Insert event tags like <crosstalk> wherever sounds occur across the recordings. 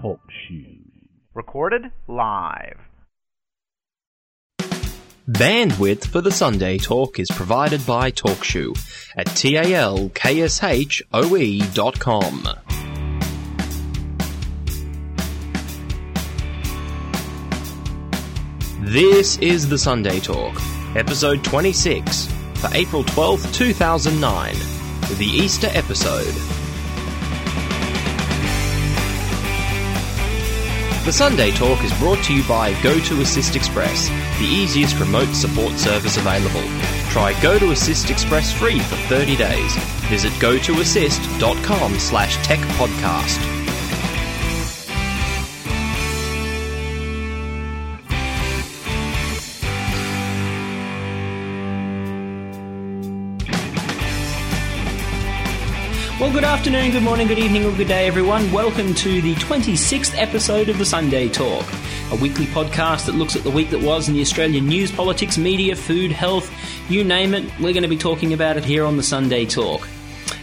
Talk shoes. Recorded live. Bandwidth for the Sunday Talk is provided by TalkShoe at talkshoe.com. This is the Sunday Talk, episode 26, for April 12th, 2009, the Easter episode. The Sunday Talk is brought to you by GoToAssist Express, the easiest remote support service available. Try GoToAssist Express free for 30 days. Visit gotoassist.com slash tech podcast. Well, good afternoon, good morning, good evening, or good day, everyone. Welcome to the 26th episode of the Sunday Talk, a weekly podcast that looks at the week that was in the Australian news, politics, media, food, health, you name it. We're going to be talking about it here on the Sunday Talk.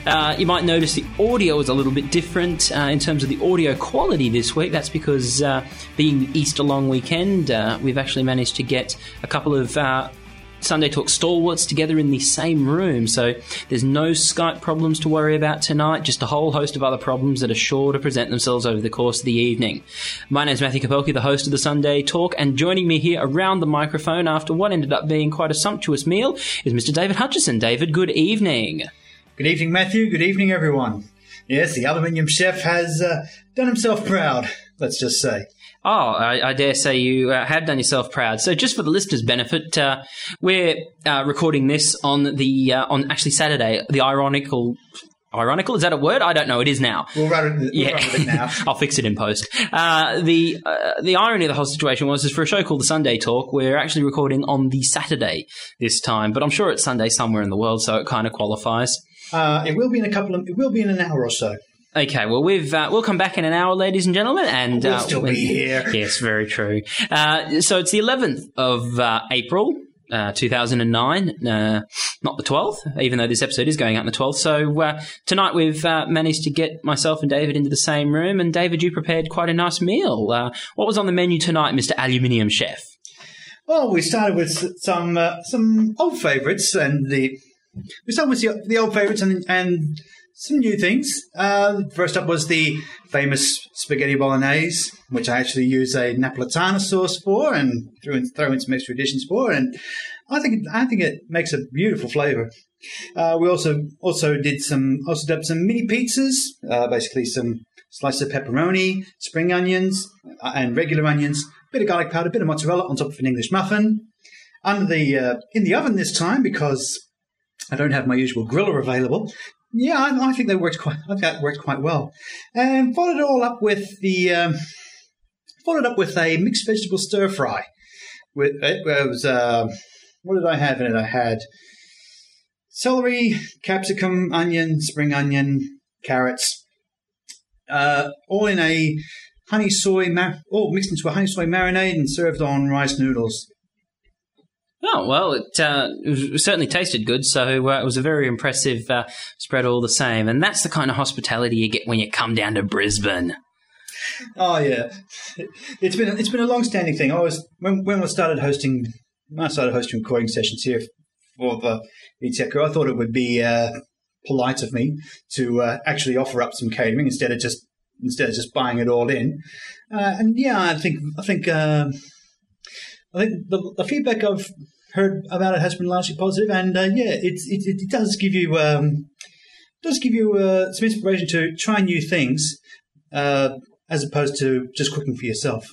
Uh, you might notice the audio is a little bit different uh, in terms of the audio quality this week. That's because, uh, being Easter long weekend, uh, we've actually managed to get a couple of uh, Sunday Talk stalwarts together in the same room. So there's no Skype problems to worry about tonight, just a whole host of other problems that are sure to present themselves over the course of the evening. My name is Matthew Kopelke, the host of the Sunday Talk, and joining me here around the microphone after what ended up being quite a sumptuous meal is Mr. David Hutchison. David, good evening. Good evening, Matthew. Good evening, everyone. Yes, the aluminium chef has uh, done himself proud, let's just say. Oh, I, I, dare say you uh, have done yourself proud. So, just for the listeners' benefit, uh, we're uh, recording this on the uh, on actually Saturday. The ironical. Ironical is that a word? I don't know. It is now. We'll run it, yeah, run it now. <laughs> I'll fix it in post. Uh, the uh, the irony of the whole situation was, is for a show called the Sunday Talk, we're actually recording on the Saturday this time, but I'm sure it's Sunday somewhere in the world, so it kind of qualifies. Uh, it will be in a couple of. It will be in an hour or so. Okay, well we've uh, we'll come back in an hour, ladies and gentlemen, and We'll uh, still be here. <laughs> Yes, very true. Uh, so it's the 11th of uh, April. Uh, 2009, uh, not the 12th, even though this episode is going out on the 12th. So uh, tonight we've uh, managed to get myself and David into the same room, and David, you prepared quite a nice meal. Uh, what was on the menu tonight, Mr. Aluminium Chef? Well, we started with some uh, some old favourites, and the we started with the, the old favourites and and some new things. Uh, first up was the famous spaghetti bolognese, which I actually use a Napolitana sauce for, and threw in, throw in some extra additions for, and I think I think it makes a beautiful flavour. Uh, we also also did some also did some mini pizzas, uh, basically some slices of pepperoni, spring onions, uh, and regular onions, a bit of garlic powder, a bit of mozzarella on top of an English muffin. Under the uh, in the oven this time because I don't have my usual griller available. Yeah, I, I think that worked quite. I think that worked quite well, and followed it all up with the um, followed up with a mixed vegetable stir fry. With it was uh, what did I have in it? I had celery, capsicum, onion, spring onion, carrots, uh, all in a honey soy, mar- all mixed into a honey soy marinade and served on rice noodles. Oh well, it, uh, it certainly tasted good. So uh, it was a very impressive uh, spread, all the same. And that's the kind of hospitality you get when you come down to Brisbane. Oh yeah, it's been it's been a long standing thing. I was when when I started hosting when I started hosting recording sessions here for the ETECO, I thought it would be uh, polite of me to uh, actually offer up some catering instead of just instead of just buying it all in. Uh, and yeah, I think I think uh, I think the, the feedback I've heard about it has been largely positive, and uh, yeah, it, it, it does give you um, does give you uh, some inspiration to try new things. Uh, as opposed to just cooking for yourself.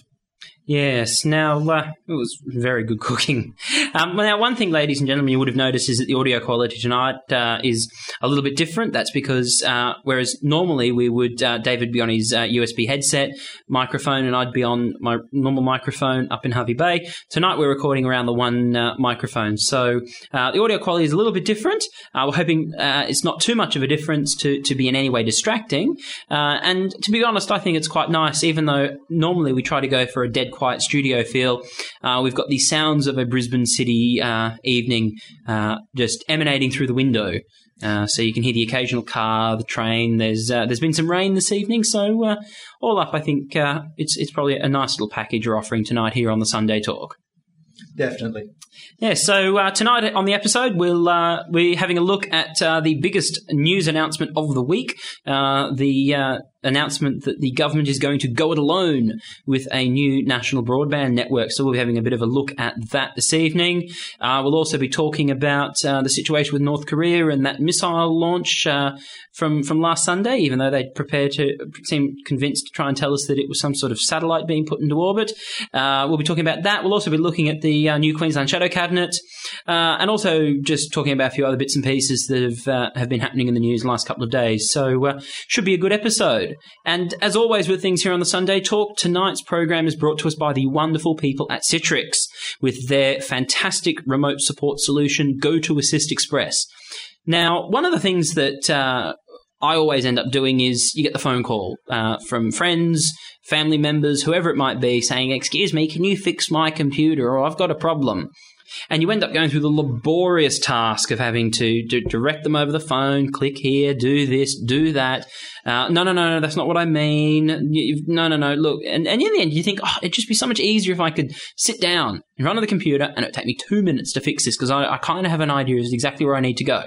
Yes. Now, it was very good cooking. <laughs> Um, now, one thing, ladies and gentlemen, you would have noticed is that the audio quality tonight uh, is a little bit different. That's because uh, whereas normally we would, uh, David be on his uh, USB headset microphone and I'd be on my normal microphone up in Hervey Bay. Tonight we're recording around the one uh, microphone. So uh, the audio quality is a little bit different. Uh, we're hoping uh, it's not too much of a difference to, to be in any way distracting. Uh, and to be honest, I think it's quite nice, even though normally we try to go for a dead quiet studio feel. Uh, we've got the sounds of a Brisbane city uh, evening uh, just emanating through the window. Uh, so you can hear the occasional car, the train. There's uh, there's been some rain this evening, so all up, I think it's it's probably a nice little package you're offering tonight here on the Sunday Talk. Definitely. Yeah, so uh, tonight on the episode, we'll uh, we're having a look at uh, the biggest news announcement of the week, uh, the uh, announcement that the government is going to go it alone with a new national broadband network. So we'll be having a bit of a look at that this evening. Uh, we'll also be talking about the situation with North Korea and that missile launch from from last Sunday, even though they prepared to seem convinced to try and tell us that it was some sort of satellite being put into orbit. we'll be talking about that. We'll also be looking at the new Queensland Shadow cabinet, uh, and also just talking about a few other bits and pieces that have uh, have been happening in the news the last couple of days. So uh, should be a good episode. And as always with things here on the Sunday Talk, tonight's program is brought to us by the wonderful people at Citrix with their fantastic remote support solution, GoToAssist Express. Now, one of the things that uh, I always end up doing is you get the phone call uh, from friends, family members, whoever it might be, saying, Excuse me, can you fix my computer? Or I've got a problem. And you end up going through the laborious task of having to, direct them over the phone, click here, do this, do that. Uh, no, no, no, no, that's not what I mean. no, no, no, look. And, and in the end, you think, oh, it'd just be so much easier if I could sit down in front of the computer and it would take me two minutes to fix this because I, I kind of have an idea as exactly where I need to go.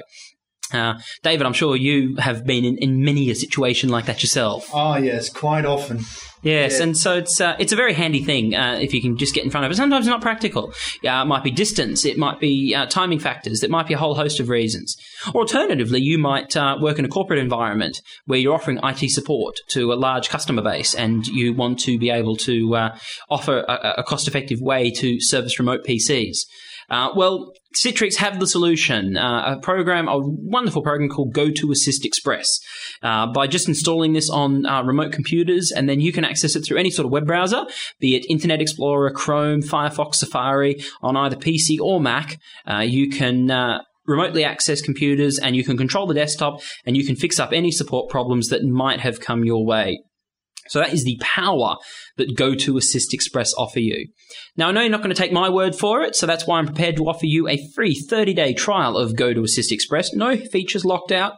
Uh, David, I'm sure you have been in, in many a situation like that yourself. Oh, yes, quite often. Yes, yeah. and so it's uh, it's a very handy thing uh, if you can just get in front of it. Sometimes it's not practical. Uh, it might be distance, it might be uh, timing factors, it might be a whole host of reasons. Or alternatively, you might uh, work in a corporate environment where you're offering IT support to a large customer base, and you want to be able to uh, offer a, a cost-effective way to service remote PCs. Uh, well, Citrix have the solution, uh, a program, a wonderful program called GoToAssist Express. Uh, by just installing this on uh, remote computers, and then you can access it through any sort of web browser, be it Internet Explorer, Chrome, Firefox, Safari, on either PC or Mac. Uh, you can remotely access computers and you can control the desktop and you can fix up any support problems that might have come your way. So that is the power that GoToAssist Express offer you. Now, I know you're not going to take my word for it, so that's why I'm prepared to offer you a free 30 day trial of GoToAssist Express. No features locked out.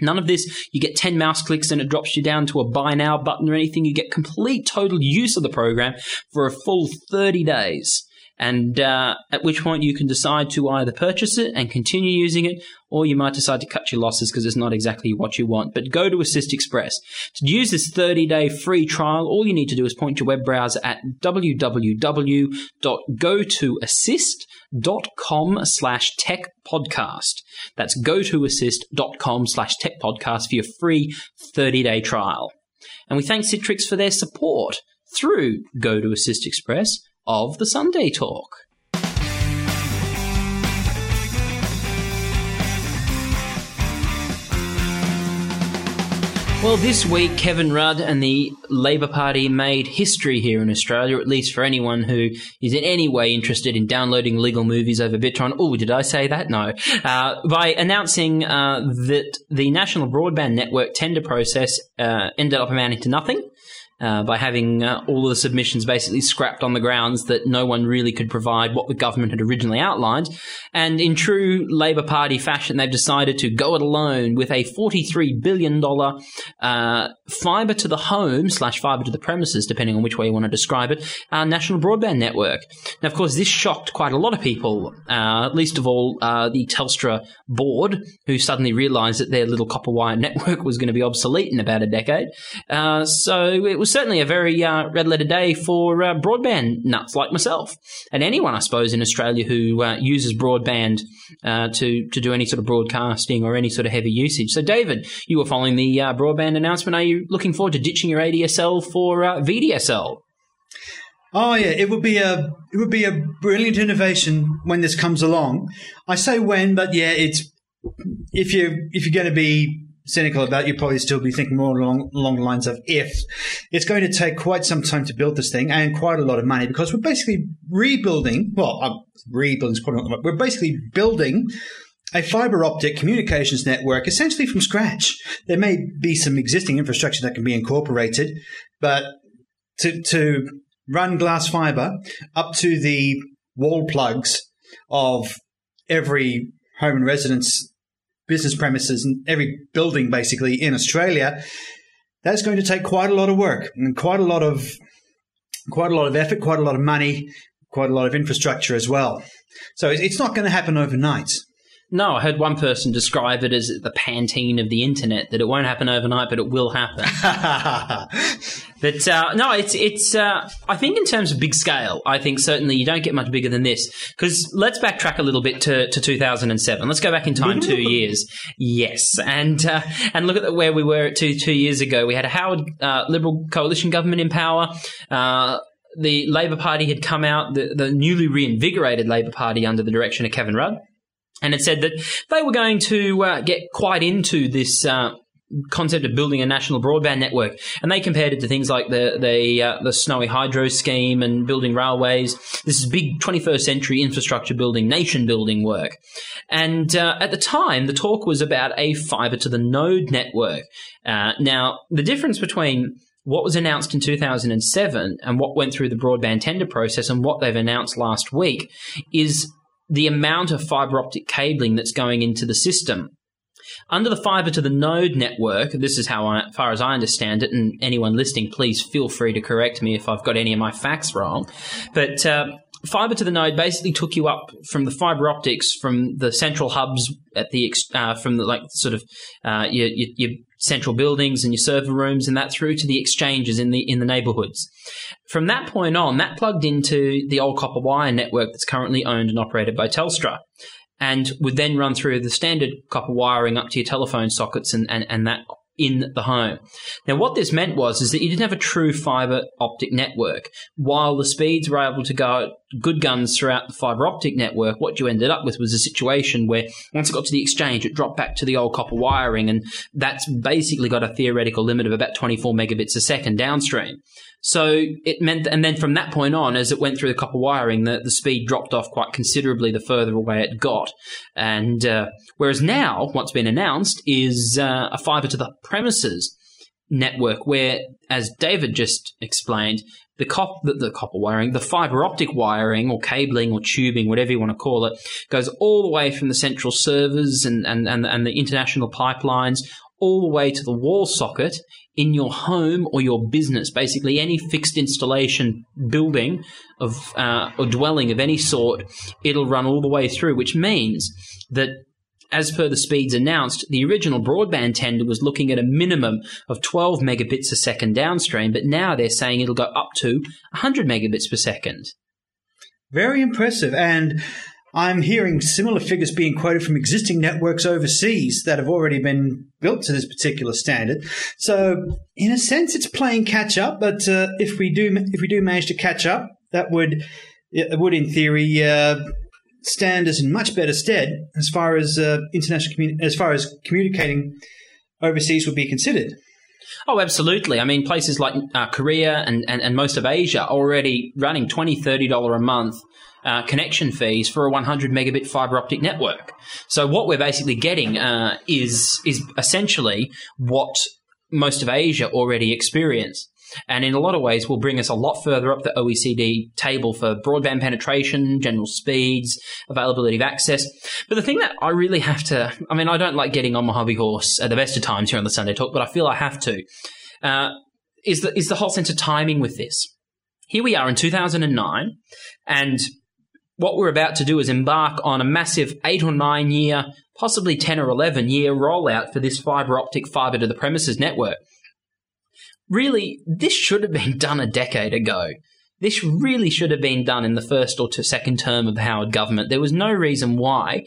None of this, you get 10 mouse clicks and it drops you down to a buy now button or anything. You get complete total use of the program for a full 30 days and uh, at which point you can decide to either purchase it and continue using it, or you might decide to cut your losses because it's not exactly what you want. But GoToAssist Express. To use this 30 day free trial, all you need to do is point your web browser at www.gotoassist.com slash tech podcast. That's gotoassist.com slash tech podcast for your free 30 day trial. And we thank Citrix for their support through GoToAssist Express of the Sunday Talk. Well, this week, Kevin Rudd and the Labor Party made history here in Australia, at least for anyone who is in any way interested in downloading legal movies over BitTorrent. Oh, did I say that? No. Uh, by announcing uh, that the National Broadband Network tender process uh, ended up amounting to nothing uh, by having uh, all of the submissions basically scrapped on the grounds that no one really could provide what the government had originally outlined. And in true Labor Party fashion, they've decided to go it alone with a $43 billion uh, fibre to the home slash fibre to the premises, depending on which way you want to describe it, uh, national broadband network. Now, of course, this shocked quite a lot of people, uh, least of all the Telstra board, who suddenly realised that their little copper wire <laughs> network was going to be obsolete in about a decade. so it was certainly a very uh, red letter day for uh, broadband nuts like myself and anyone, I suppose, in Australia who uh, uses broadband uh, to to do any sort of broadcasting or any sort of heavy usage. So, David, you were following the uh, broadband announcement. Are you looking forward to ditching your ADSL for uh, VDSL? Oh yeah, it would be a it would be a brilliant innovation when this comes along. I say when, but yeah, it's if you if you're going to be cynical about, you'd probably still be thinking more along, along the lines of if. It's going to take quite some time to build this thing and quite a lot of money because we're basically rebuilding, well, uh, rebuilding is probably we're basically building a fiber optic communications network essentially from scratch. There may be some existing infrastructure that can be incorporated, but to, to run glass fiber up to the wall plugs of every home and residence business premises and every building basically in Australia, that's going to take quite a lot of work and quite a lot of quite a lot of effort, quite a lot of money, quite a lot of infrastructure as well. So it's not going to happen overnight. No, I heard one person describe it as the Pantene of the internet. That it won't happen overnight, but it will happen. <laughs> but uh, no, it's it's. Uh, I think in terms of big scale, I think certainly you don't get much bigger than this. Because let's backtrack a little bit to, to 2007. Let's go back in time two <laughs> years. Yes, and uh, and look at where we were at two two years ago. We had a Howard uh, Liberal coalition government in power uh, the Labor Party had come out, the, the, newly reinvigorated Labor Party under the direction of Kevin Rudd, and it said that they were going to uh, get quite into this. Uh, concept of building a national broadband network, and they compared it to things like the the uh, the Snowy Hydro scheme and building railways. This is big 21st century infrastructure building, nation building work. And uh, at the time, the talk was about a fiber to the node network. Uh, now, the difference between what was announced in 2007 and what went through the broadband tender process and what they've announced last week is the amount of fiber optic cabling that's going into the system. Under the fiber to the node network, this is how I, far as I understand it, and anyone listening, please feel free to correct me if I've got any of my facts wrong. But uh, fiber to the node basically took you up from the fiber optics from the central hubs at the uh, from the like sort of uh, your, your, your central buildings and your server rooms and that through to the exchanges in the in the neighborhoods. From that point on, that plugged into the old copper wire network that's currently owned and operated by Telstra. And would then run through the standard copper wiring up to your telephone sockets and, and, and that in the home. Now, what this meant was is that you didn't have a true fiber optic network. While the speeds were able to go good guns throughout the fiber optic network, what you ended up with was a situation where once it got to the exchange, it dropped back to the old copper wiring, and that's basically got a theoretical limit of about 24 megabits a second downstream. So it meant, and then from that point on, as it went through the copper wiring, the, the speed dropped off quite considerably the further away it got. And uh, whereas now, what's been announced is uh, a fiber to the premises network, where, as David just explained, the, cop, the, the copper wiring, the fiber optic wiring or cabling or tubing, whatever you want to call it, goes all the way from the central servers and, and, and, and the international pipelines all the way to the wall socket in your home or your business, basically any fixed installation building of uh, or dwelling of any sort, it'll run all the way through, which means that as per the speeds announced, the original broadband tender was looking at a minimum of 12 megabits a second downstream, but now they're saying it'll go up to 100 megabits per second. Very impressive. And I'm hearing similar figures being quoted from existing networks overseas that have already been built to this particular standard. So, in a sense, it's playing catch up. But uh, if we do, if we do manage to catch up, that would, it would in theory, uh, stand us in much better stead as far as uh, international communi- as far as communicating overseas would be considered. Oh, absolutely. I mean, places like uh, Korea and, and, and most of Asia are already running $20, $30 a month uh, connection fees for a 100 megabit fiber optic network. So what we're basically getting uh, is is essentially what most of Asia already experience. And in a lot of ways, will bring us a lot further up the OECD table for broadband penetration, general speeds, availability of access. But the thing that I really have to, I mean, I don't like getting on my hobby horse at the best of times here on the Sunday Talk, but I feel I have to, uh, is, the, is the whole sense of timing with this. Here we are in 2009, and what we're about to do is embark on a massive eight or nine year, possibly 10 or 11 year rollout for this fiber optic fiber to the premises network. Really, this should have been done a decade ago. This really should have been done in the first or second term of the Howard government. There was no reason why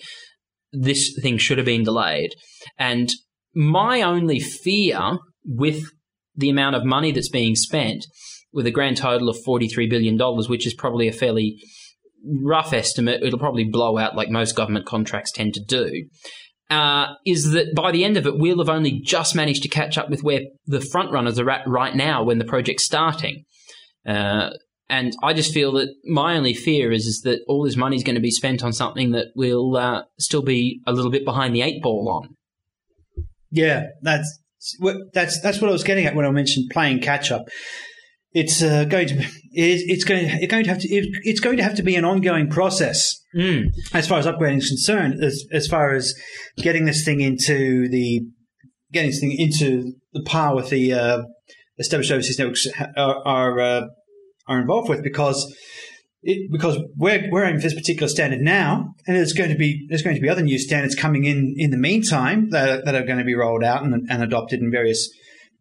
this thing should have been delayed. And my only fear with the amount of money that's being spent, with a grand total of $43 billion, which is probably a fairly rough estimate, it'll probably blow out like most government contracts tend to do. Uh, is that by the end of it, we'll have only just managed to catch up with where the front runners are at right now when the project's starting. Uh, and I just feel that my only fear is, is that all this money is going to be spent on something that will uh, still be a little bit behind the eight ball on. Yeah, that's that's that's what I was getting at when I mentioned playing catch up. It's uh, going to be, it's it's going it's going to have to it, it's going to have to be an ongoing process Mm. as far as upgrading is concerned. As as far as getting this thing into the getting this thing into the par with the uh, established overseas networks are are, uh, are involved with because. It, because we're we're aiming for this particular standard now, and there's going to be there's going to be other new standards coming in in the meantime that are, that are going to be rolled out and, and adopted in various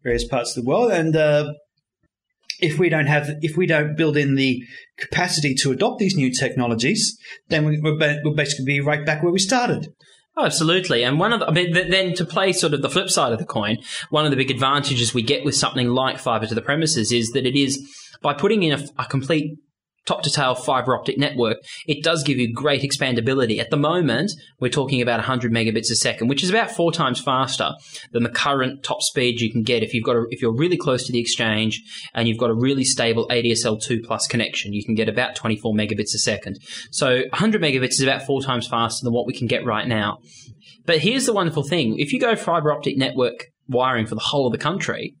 various parts of the world. And uh, if we don't have if we don't build in the capacity to adopt these new technologies, then we, we'll, we'll basically be right back where we started. Oh, absolutely. And one of the, I mean, then to play sort of the flip side of the coin, one of the big advantages we get with something like fiber to the premises is that it is by putting in a, a complete top to tail fiber optic network, it does give you great expandability. At the moment, we're talking about 100 megabits a second, which is about four times faster than the current top speed you can get if you've got a, if you're really close to the exchange and you've got a really stable ADSL 2 plus connection. You can get about 24 megabits a second. So 100 megabits is about four times faster than what we can get right now. But here's the wonderful thing: if you go fiber optic network wiring for the whole of the country,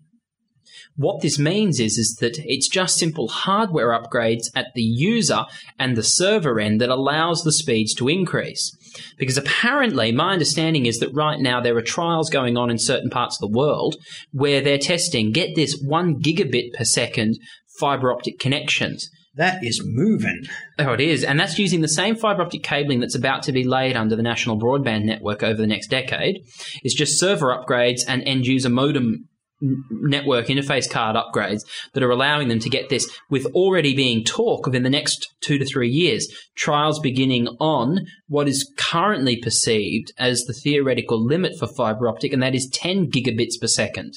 what this means is, is that it's just simple hardware upgrades at the user and the server end that allows the speeds to increase. Because apparently, my understanding is that right now there are trials going on in certain parts of the world where they're testing, get this, one gigabit per second fiber optic connections. That is moving. Oh, it is. And that's using the same fiber optic cabling that's about to be laid under the national broadband network over the next decade. It's just server upgrades and end user modem network interface card upgrades that are allowing them to get this with already being talk of in the next two to three years, trials beginning on what is currently perceived as the theoretical limit for fiber optic, and that is 10 gigabits per second.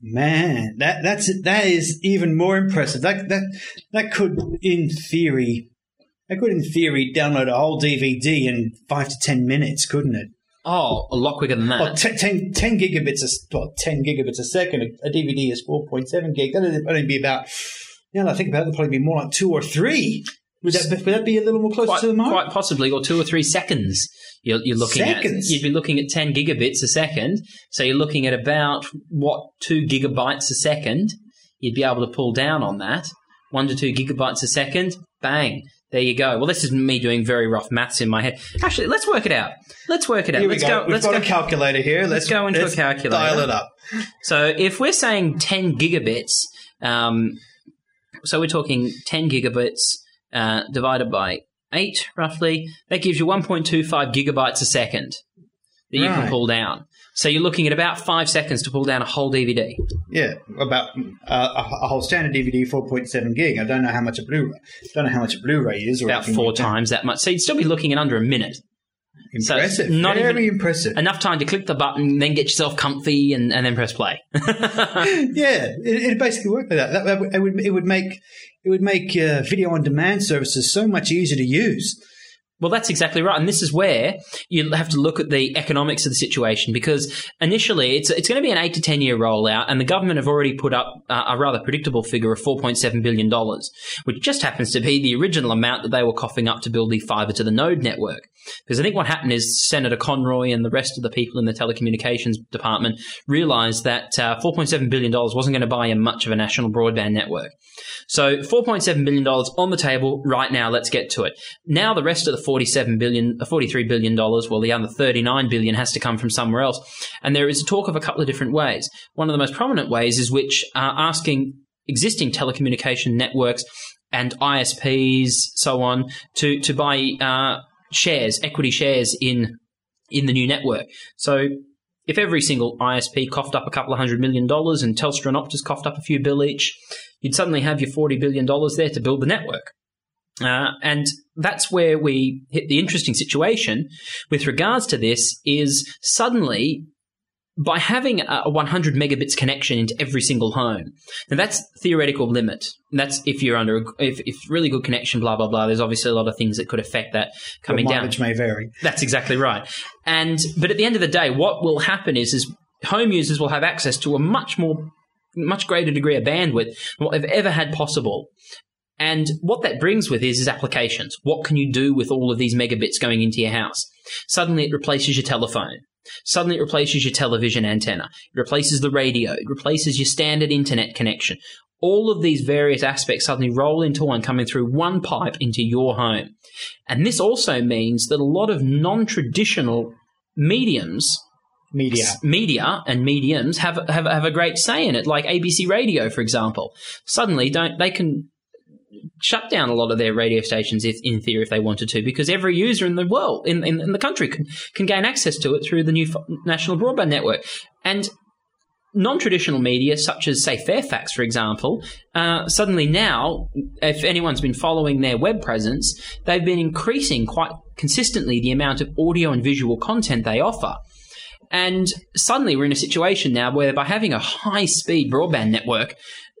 Man, that that's that is even more impressive. That that that could, in theory, that could, in theory, download a whole DVD in five to ten minutes, couldn't it? Oh, a lot quicker than that. Well, 10, 10, 10 gigabits, a, well, ten gigabits a second. A, a DVD is four point seven gig. That'd only be about. Yeah, I think about it, it'd probably be more like two or three. Would that, would that be a little more close quite, to the mark? quite possibly, or two or three seconds. You're, you're looking Seconds? at. You'd be looking at 10 gigabits a second. So you're looking at about what two gigabytes a second. You'd be able to pull down on that. One to two gigabytes a second. Bang. There you go. Well, this is me doing very rough maths in my head. Actually, let's work it out. Let's work it out. Here we let's go. go. We've let's got go. a calculator here. Let's, go into a let's calculator. Dial it up. So if we're saying 10 gigabits, um, so we're talking 10 gigabits uh, divided by 8 roughly, that gives you 1.25 gigabytes a second that you can pull down. So you're looking at about 5 seconds to pull down a whole DVD. Yeah, about uh, a, a whole standard DVD, four point seven gig. I don't know how much a Blu-ray. Don't know how much a Blu-ray is. Or About four like times that much. So you'd still be looking at under a minute. So Impressive. not Very even- impressive. Enough time to click the button, then get yourself comfy, and, and then press play. <laughs> yeah, it, it basically worked like that. that, that it would it would make it would make uh, video on demand services so much easier to use. Well, that's exactly right, and this is where you have to look at the economics of the situation because initially it's it's going to be an eight to ten year rollout, and the government have already put up uh, a rather predictable figure of four point seven billion dollars, which just happens to be the original amount that they were coughing up to build the fibre to the node network. Because I think what happened is Senator Conroy and the rest of the people in the telecommunications department realised that uh, four point seven billion dollars wasn't going to buy you much of a national broadband network. So $4.7 billion on the table right now. Let's get to it. Now the rest of the 47 billion, uh, $43 billion, well, the other 39 billion has to come from somewhere else. And there is talk of a couple of different ways. One of the most prominent ways is which are asking existing telecommunication networks and ISPs, so on, to, to buy, uh, shares, equity shares in, in the new network. So if every single ISP coughed up a couple of hundred million dollars and Telstra and Optus coughed up a few bill each, you'd suddenly have your $40 billion there to build the network. Uh, and that's where we hit the interesting situation with regards to this is suddenly by having a a 100 megabits connection into every single home. Now that's theoretical limit. That's if you're under, a, if, if really good connection, blah, blah, blah. There's obviously a lot of things that could affect that coming Your down. mileage may vary. That's exactly right. And but at the end of the day, what will happen is is home users will have access to a much more much greater degree of bandwidth than what they've ever had possible. And what that brings with is, is applications. What can you do with all of these megabits going into your house? Suddenly it replaces your telephone. Suddenly it replaces your television antenna. It replaces the radio. It replaces your standard internet connection. all of these various aspects suddenly roll into one, coming through one pipe into your home. And this also means that a lot of non traditional mediums Media. media and mediums have, have have a great say in it. Like ABC Radio, for example, suddenly don't they can shut down a lot of their radio stations if, in theory if they wanted to, because every user in the world in, in, in the country can can gain access to it through the new national broadband network and. Non-traditional media, such as say Fairfax, for example, uh, suddenly now, if anyone's been following their web presence, they've been increasing quite consistently the amount of audio and visual content they offer. And suddenly we're in a situation now where by having a high speed broadband network,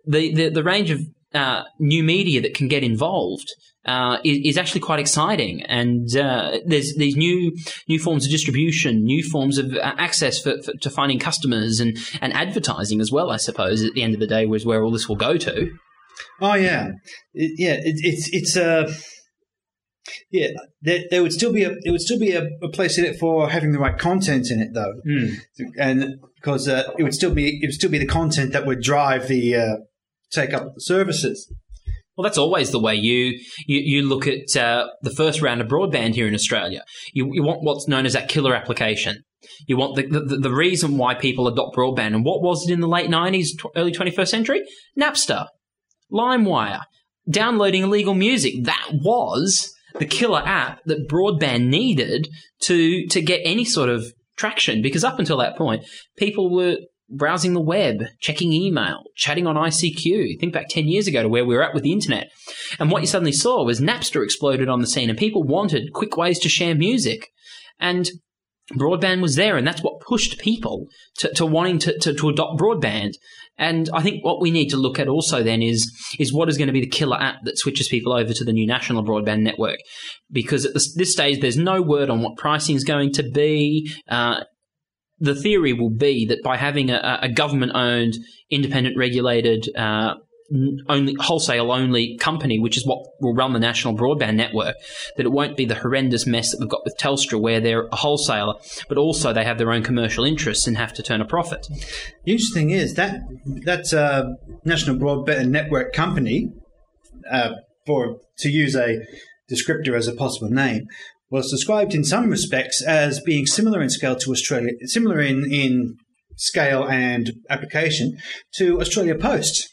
the, the, the range of uh, new media that can get involved uh, is, is actually quite exciting. And uh, there's these new new forms of distribution, new forms of uh, access for, for, to finding customers and, and advertising as well, I suppose, at the end of the day, was where all this will go to. Oh yeah, It- yeah. It, it's it's uh, yeah. There, there would still be a there would still be a, a place in it for having the right content in it though, and because uh, it would still be it would still be the content that would drive the uh, take up the services. Well, that's always the way you you, you look at uh, the first round of broadband here in Australia. You, you want what's known as that killer application. You want the, the the reason why people adopt broadband. And what was it in the late nineties, tw- early twenty first century? Napster, LimeWire, downloading illegal music. That was the killer app that broadband needed to to get any sort of traction. Because up until that point, people were browsing the web, checking email, chatting on ICQ. Think back 10 years ago to where we were at with the internet. And what you suddenly saw was Napster exploded on the scene and people wanted quick ways to share music. And broadband was there and that's what pushed people to, to wanting to, to, to adopt broadband. And I think what we need to look at also then is is what is going to be the killer app that switches people over to the new national broadband network. Because at this, stage, there's no word on what pricing is going to be. Uh, the theory will be that by having a, a government owned, independent regulated, uh, only wholesale only company, which is what will run the national broadband network, that it won't be the horrendous mess that we've got with Telstra, where they're a wholesaler, but also they have their own commercial interests and have to turn a profit. The interesting thing is that that uh, National Broadband Network Company, uh, for to use a descriptor as a possible name, was described in some respects as being similar in scale to Australia, similar in, in scale and application to Australia Post,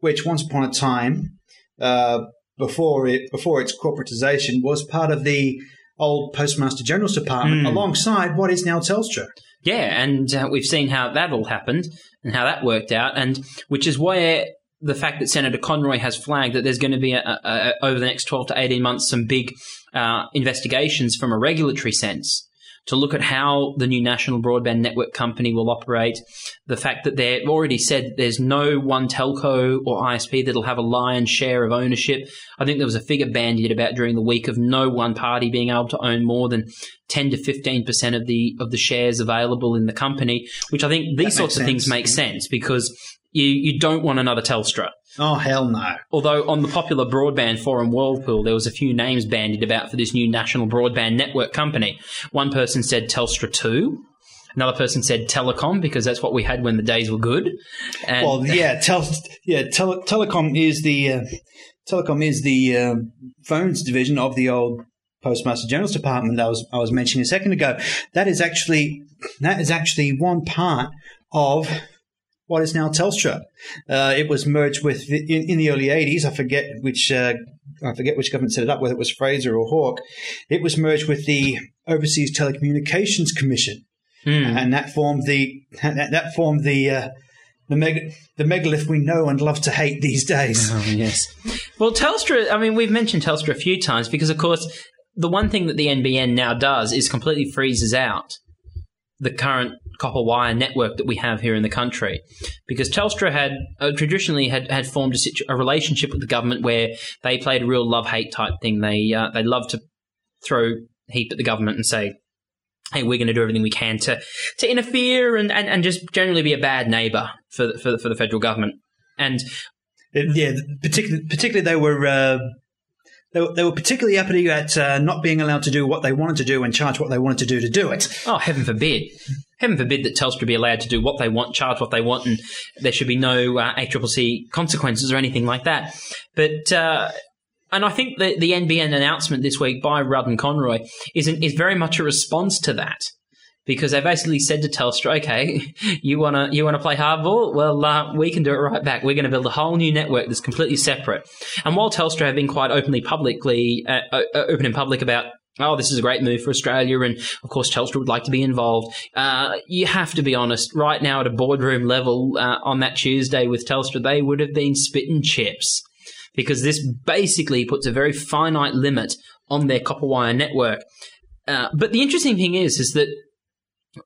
which once upon a time, uh, before it before its corporatization, was part of the old Postmaster General's Department, alongside what is now Telstra. Yeah, and uh, we've seen how that all happened and how that worked out, and which is where the fact that Senator Conroy has flagged that there's going to be a, a, a, over the next 12 to 18 months some big uh, investigations from a regulatory sense to look at how the new national broadband network company will operate. The fact that they've already said there's no one telco or ISP that'll have a lion's share of ownership. I think there was a figure bandied about during the week of no one party being able to own more than 10 to 15 percent of the of the shares available in the company, which I think these makes sorts of things make sense because you, you don't want another Telstra. Oh hell no! Although on the popular broadband forum Whirlpool, there was a few names bandied about for this new national broadband network company. One person said Telstra 2. Another person said Telecom because that's what we had when the days were good. And Well, yeah, tel- yeah, tele- telecom is the uh, telecom is the uh, phones division of the old Postmaster General's Department that I was I was mentioning a second ago. That is actually that is actually one part of what is now Telstra. Uh, it was merged with in, in the early '80s. I forget which uh, I forget which government set it up, whether it was Fraser or Hawke. It was merged with the Overseas Telecommunications Commission, and that formed the that, that formed the uh, the meg- the megalith we know and love to hate these days. Oh, yes. Well, Telstra, I mean, we've mentioned Telstra a few times because, of course, the one thing that the NBN now does is completely freezes out the current copper wire network that we have here in the country. Because Telstra had uh, traditionally had, had formed a, situ- a relationship with the government where they played a real love hate type thing. They uh, they love to throw heat at the government and say, hey, we're going to do everything we can to, to interfere and, and, and just generally be a bad neighbour for, the- for, the- for the federal government. And yeah, particularly particularly they were uh, they, they were particularly uppity at uh, not being allowed to do what they wanted to do and charge what they wanted to do to do it. Oh, heaven forbid. Heaven forbid that Telstra be allowed to do what they want, charge what they want, and there should be no uh, ACCC consequences or anything like that. But, uh, and I think the, the NBN announcement this week by Rudd and Conroy is, an, is very much a response to that. Because they basically said to Telstra, okay, <laughs> you wanna you wanna play hardball? Well, uh, we can do it right back. We're going to build a whole new network that's completely separate. And while Telstra have been quite openly publicly uh, uh, open in public about oh, this is a great move for Australia, and of course Telstra would like to be involved. Uh, you have to be honest. Right now, at a boardroom level, uh, on that Tuesday with Telstra, they would have been spitting chips because this basically puts a very finite limit on their copper wire network. Uh, but the interesting thing is, is that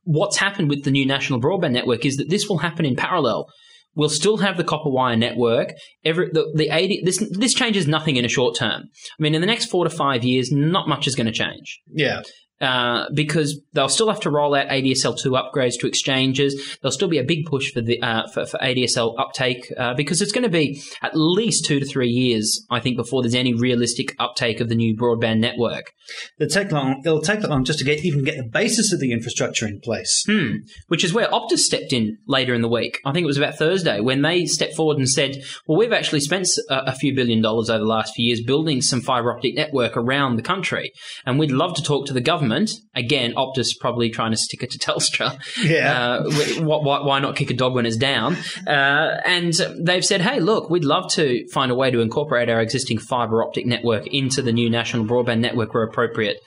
what's happened with the new national broadband network is that this will happen in parallel. We'll still have the copper wire network. Every the, the 80, this this changes nothing in a short term. I mean, in the next four to five years, not much is going to change Yeah. Uh, because they'll still have to roll out ADSL2 upgrades to exchanges. There'll still be a big push for the uh, for, for ADSL uptake uh, because it's going to be at least two to three years, I think, before there's any realistic uptake of the new broadband network. It'll take long. It'll take that long just to get even get the basis of the infrastructure in place. Hmm. Which is where Optus stepped in later in the week. I think it was about Thursday when they stepped forward and said, "Well, we've actually spent a, a few billion dollars over the last few years building some fiber optic network around the country, and we'd love to talk to the government." Again, Optus probably trying to stick it to Telstra. Yeah. Uh, wh- wh- why, why not kick a dog when it's down? Uh, and they've said, "Hey, look, we'd love to find a way to incorporate our existing fiber optic network into the new national broadband network where appropriate."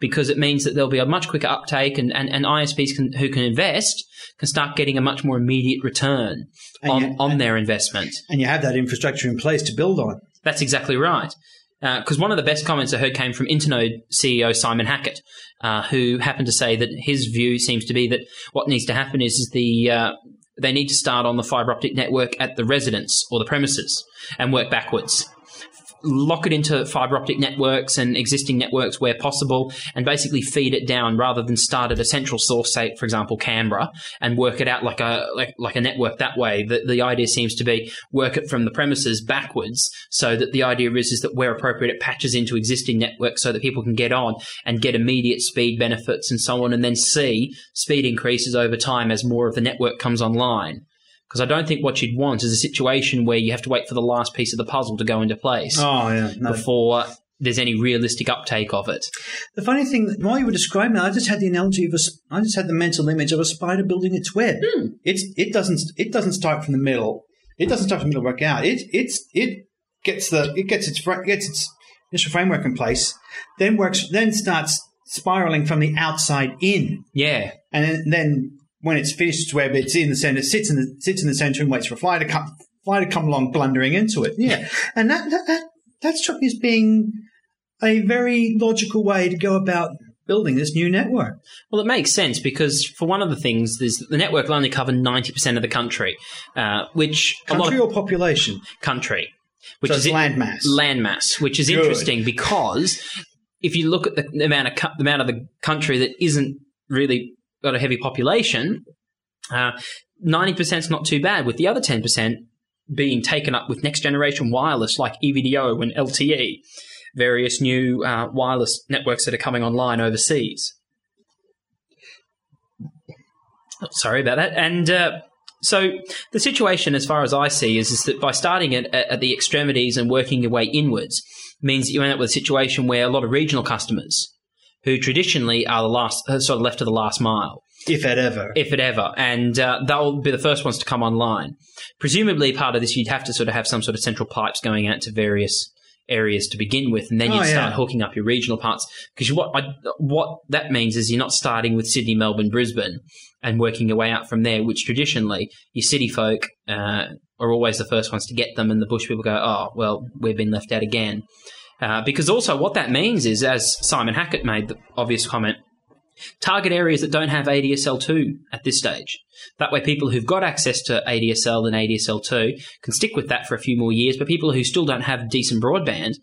Because it means that there'll be a much quicker uptake, and, and, and ISPs can, who can invest can start getting a much more immediate return And on, you- on their investment. And you have that infrastructure in place to build on. That's exactly right. Because one of the best comments I heard came from Internode CEO Simon Hackett, uh, who happened to say that his view seems to be that what needs to happen is, is the uh, they need to start on the fiber optic network at the residence or the premises and work backwards. Lock it into fiber optic networks and existing networks where possible, and basically feed it down rather than start at a central source, say, for example, Canberra, and work it out like a like, like a network that way. The, the idea seems to be work it from the premises backwards, so that the idea is is that where appropriate, it patches into existing networks so that people can get on and get immediate speed benefits and so on, and then see speed increases over time as more of the network comes online. Because I don't think what you'd want is a situation where you have to wait for the last piece of the puzzle to go into place Oh yeah. No. before there's any realistic uptake of it. The funny thing, while you were describing that, I just had the analogy of a, I just had the mental image of a spider building its web. Hmm. It's it doesn't it doesn't start from the middle. It doesn't start from the middle work out. It it's it gets the it gets its gets its initial framework in place, then works then starts spiraling from the outside in, Yeah, and then, then when it's finished its web, it's in the center, it sits in the sits in the center and waits for a fly to come fly to come along blundering into it. Yeah, <laughs> and that that that, that struck me as being a very logical way to go about building this new network. Well, it makes sense because for one of the things, is the network will only cover ninety percent of the country, uh, which Country or population? country, which So is it's land mass. landmass, which is Good. interesting because if you look at the, the amount of the amount of the country that isn't really got a heavy population, uh, ninety percent is not too bad. With the other ten percent being taken up with next generation wireless like EVDO and LTE, various new uh, wireless networks that are coming online overseas. Oh, Sorry about that. And uh, so the situation, as far as I see, is, is that by starting at, at the extremities and working your way inwards means that you end up with a situation where a lot of regional customers, who traditionally are the last, sort of left to the last mile, if it ever. if it ever, and uh, they'll be the first ones to come online. Presumably, part of this, you'd have to sort of have some sort of central pipes going out to various areas to begin with, and then Oh, you'd start yeah. hooking up your regional parts. Because what I, what that means is you're not starting with Sydney, Melbourne, Brisbane, and working your way out from there. Which traditionally, your city folk uh, are always the first ones to get them, and the bush people go, "Oh, well, we've been left out again." Uh, because also, what that means is, as Simon Hackett made the obvious comment, target areas that don't have ADSL2 at this stage. That way, people who've got access to ADSL and ADSL2 can stick with that for a few more years, but people who still don't have decent broadband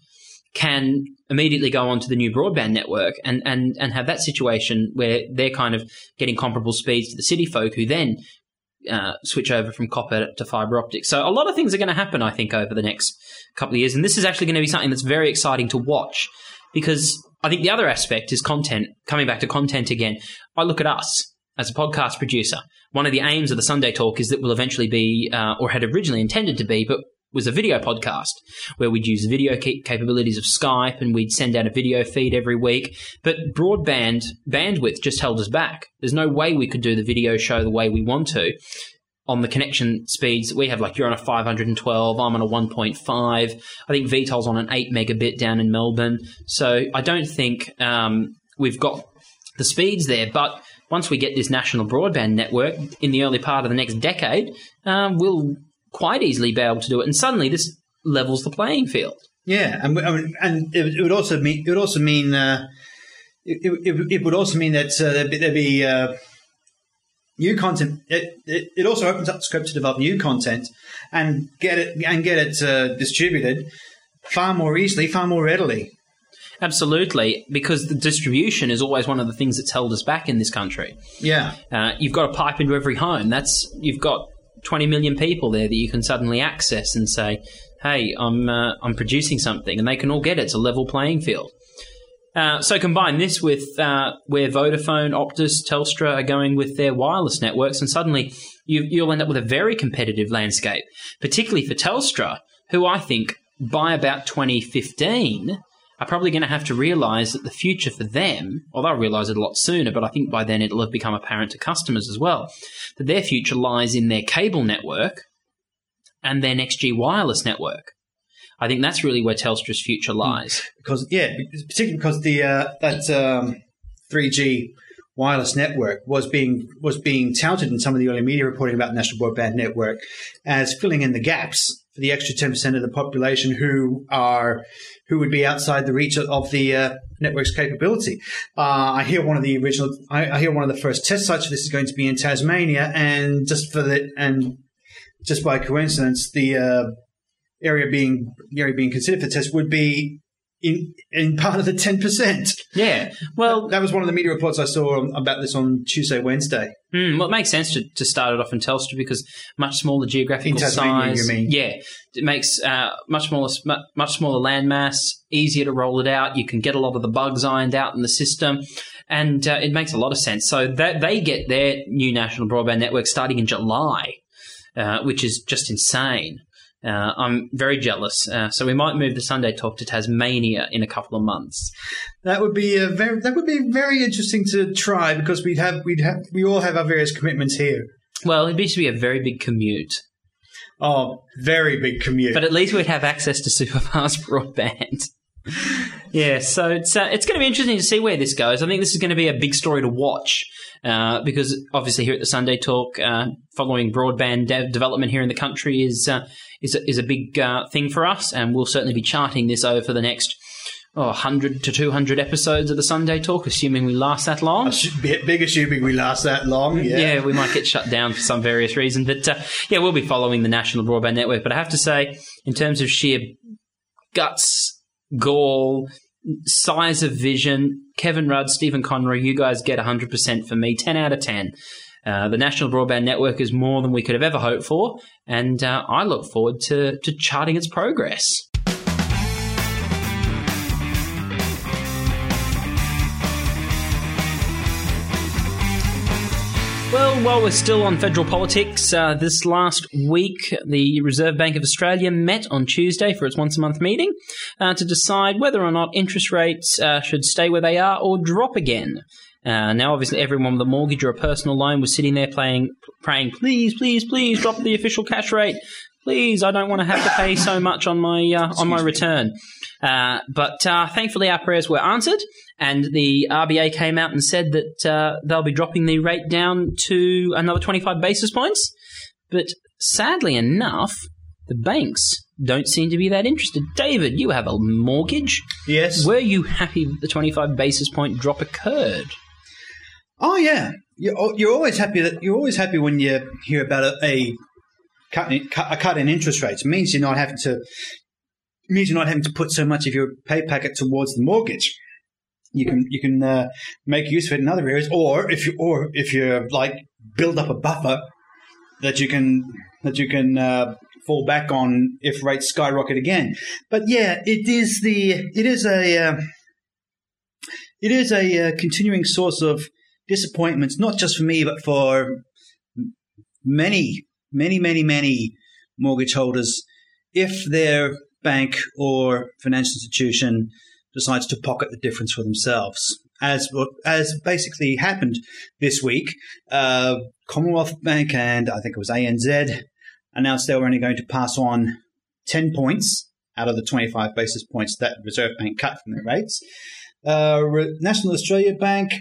can immediately go onto the new broadband network and, and, and have that situation where they're kind of getting comparable speeds to the city folk who then uh, switch over from copper to fiber optics. So a lot of things are going to happen, I think, over the next couple of years, and this is actually going to be something that's very exciting to watch because I think the other aspect is content. Coming back to content again, I look at us as a podcast producer. One of the aims of the Sunday Talk is that we'll eventually be, uh, or had originally intended to be, but was a video podcast where we'd use video capabilities of Skype and we'd send out a video feed every week. But broadband bandwidth just held us back. There's no way we could do the video show the way we want to on the connection speeds that we have. Like you're on a 512, I'm on a 1.5. I think VTOL's on an 8 megabit down in Melbourne. So I don't think um, we've got the speeds there. But once we get this national broadband network in the early part of the next decade, um, we'll quite easily be able to do it. And suddenly this levels the playing field. Yeah, and and it, it would also mean it would also mean uh, it, it, it would also mean that uh, there'd be, there'd be uh, new content. It, it, it also opens up the scope to develop new content and get it and get it uh, distributed far more easily, far more readily. Absolutely, because the distribution is always one of the things that's held us back in this country. Yeah, Uh, you've got a pipe into every home. That's you've got 20 million people there that you can suddenly access and say, "Hey, I'm uh, I'm producing something," and they can all get it. It's a level playing field. Uh, so combine this with uh, where Vodafone, Optus, Telstra are going with their wireless networks, and suddenly you, you'll end up with a very competitive landscape, particularly for Telstra, who I think by about 2015 are probably going to have to realise that the future for them, or they'll realise it a lot sooner, but I think by then it'll have become apparent to customers as well, that their future lies in their cable network and their next G wireless network. I think that's really where Telstra's future lies. because yeah, particularly because the uh, that um, 3G wireless network was being was being touted in some of the early media reporting about the National Broadband Network as filling in the gaps for the extra 10% of the population who are who would be outside the reach of the uh, network's capability. Uh, I hear one of the original, I, I hear one of the first test sites for this is going to be in Tasmania, and just for the and just by coincidence, the uh, area being area being considered for test would be in in part of the ten percent. Yeah. Well, That was one of the media reports I saw about this on Tuesday, Wednesday. Hmm, well, it makes sense to, to start it off in Telstra because much smaller geographical Tasmania, size. you mean? Yeah, it makes uh, much smaller, much smaller landmass, easier to roll it out. You can get a lot of the bugs ironed out in the system, and uh, it makes a lot of sense. So that they get their new national broadband network starting in July, uh, which is just insane. Uh, I'm very jealous. Uh, so we might move the Sunday talk to Tasmania in a couple of months. That would be a very that would be very interesting to try because we'd have we'd have we all have our various commitments here. Well, it'd be to be a very big commute. Oh, very big commute. but at least we'd have access to super fast <laughs> broadband. <laughs> yeah, so it's uh, it's going to be interesting to see where this goes. I think this is going to be a big story to watch uh, because obviously here at the Sunday Talk, uh, following broadband dev- development here in the country is uh, is a, is a big uh, thing for us, and we'll certainly be charting this over the next. Oh, 100 to 200 episodes of the Sunday Talk, assuming we last that long. Assu- big, big assuming we last that long. Yeah. Yeah, we might get shut down for some various reason. But uh, yeah, we'll be following the National Broadband Network. But I have to say, in terms of sheer guts, gall, size of vision, Kevin Rudd, Stephen Conroy, you guys get 100% for me, 10 out of 10. Uh, the National Broadband Network is more than we could have ever hoped for, and uh, I look forward to, to charting its progress. Well, while we're still on federal politics, uh, this last week the Reserve Bank of Australia met on Tuesday for its once a month meeting uh, to decide whether or not interest rates uh, should stay where they are or drop again. Uh, now, obviously, everyone with a mortgage or a personal loan was sitting there playing, praying, please, please, please drop the official cash rate. Please, I don't want to have to pay so much on my uh, on my return. Uh, but uh, thankfully, our prayers were answered, and the RBA came out and said that uh, they'll be dropping the rate down to another 25 basis points. But sadly enough, the banks don't seem to be that interested. David, you have a mortgage. Yes. Were you happy that the 25 basis point drop occurred? Oh yeah. You're, you're always happy that you're always happy when you hear about a, a cut in, a cut in interest rates. It means you're not having to it means you're not having to put so much of your pay packet towards the mortgage. You can you can uh, make use of it in other areas, or if you or if you're like build up a buffer that you can that you can uh, fall back on if rates skyrocket again. But yeah, it is the it is a uh, it is a uh, continuing source of disappointments, not just for me, but for many, many, many, many mortgage holders. If their bank or financial institution decides to pocket the difference for themselves, as what as basically happened this week, uh, Commonwealth Bank and I think it was ANZ announced they were only going to pass on ten points out of the twenty five basis points that Reserve Bank cut from their rates. Uh, National Australia Bank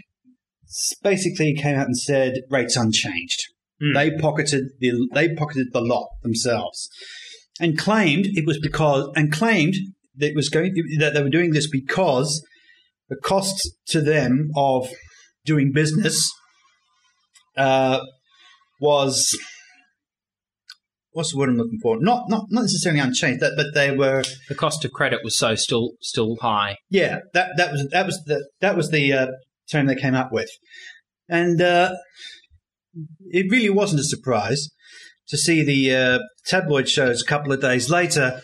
basically came out and said rates unchanged. Mm. They pocketed the they pocketed the lot themselves, and claimed it was because and claimed that it was going that they were doing this because the cost to them of doing business uh, was what's the word I'm looking for? Not not not necessarily unchanged, that, but they were The cost of credit was so still still high. yeah, that that was that was the that was the uh, term they came up with, and uh, it really wasn't a surprise to see the uh, tabloid shows a couple of days later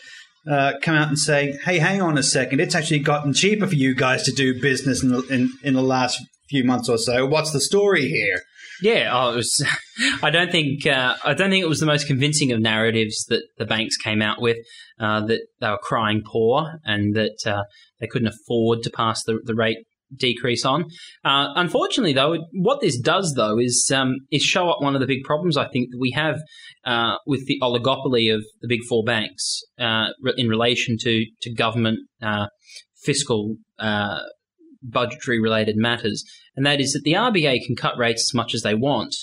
uh, come out and say, "Hey, hang on a second, it's actually gotten cheaper for you guys to do business in the, in, in the last few months or so. What's the story here?" Yeah, oh, was. <laughs> I don't think uh, I don't think it was the most convincing of narratives that the banks came out with. Uh, that they were crying poor and that uh, they couldn't afford to pass the, the rate decrease on. Uh, unfortunately, though, what this does though is um, is show up one of the big problems I think that we have uh, with the oligopoly of the big four banks uh, in relation to to government uh, fiscal. Uh, budgetary related matters, and that is that the RBA can cut rates as much as they want,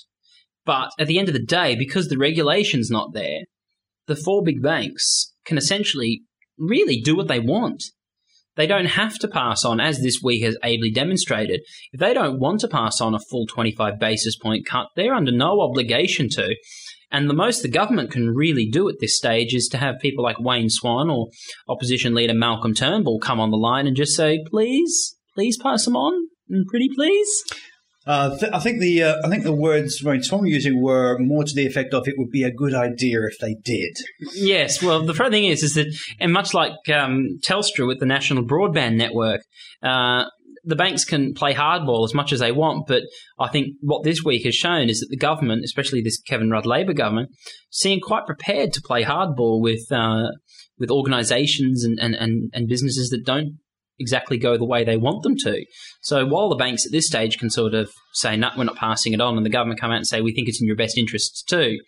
but at the end of the day, because the regulation's not there, the four big banks can essentially really do what they want. They don't have to pass on, as this week has ably demonstrated. If they don't want to pass on a full 25 basis point cut, they're under no obligation to. And the most the government can really do at this stage is to have people like Wayne Swan or opposition leader Malcolm Turnbull come on the line and just say, please, please pass them on, and pretty please. Uh, th- I think the uh, I think the words Swan were using were more to the effect of "it would be a good idea if they did." Yes, well, the funny thing is, is that, and much like um, Telstra with the national broadband network, uh, the banks can play hardball as much as they want. But I think what this week has shown is that the government, especially this Kevin Rudd Labor government, seem quite prepared to play hardball with uh, with organisations and, and, and, and businesses that don't exactly go the way they want them to. So while the banks at this stage can sort of say, no, we're not passing it on, and the government come out and say, we think it's in your best interests too,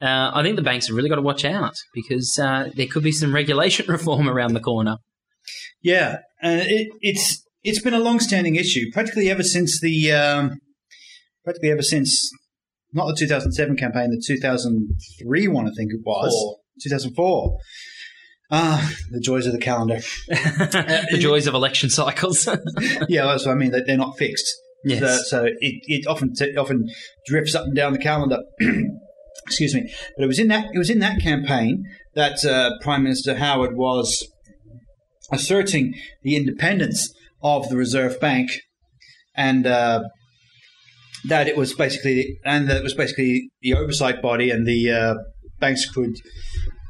uh, I think the banks have really got to watch out because uh, there could be some regulation <laughs> reform around the corner. Yeah, and it, it's it's been a long-standing issue, practically ever since the um, practically ever since not the 2007 campaign, the 2003 one, I think it was, Four. 2004. Ah, the joys of the calendar. <laughs> the joys of election cycles. <laughs> yeah, that's what I mean. They, they're not fixed. Yes. So, so it, it often it often drifts up and down the calendar. <clears throat> Excuse me. But it was in that it was in that campaign that uh, Prime Minister Howard was asserting the independence of the Reserve Bank, and uh, that it was basically and that it was basically the oversight body, and the uh, banks could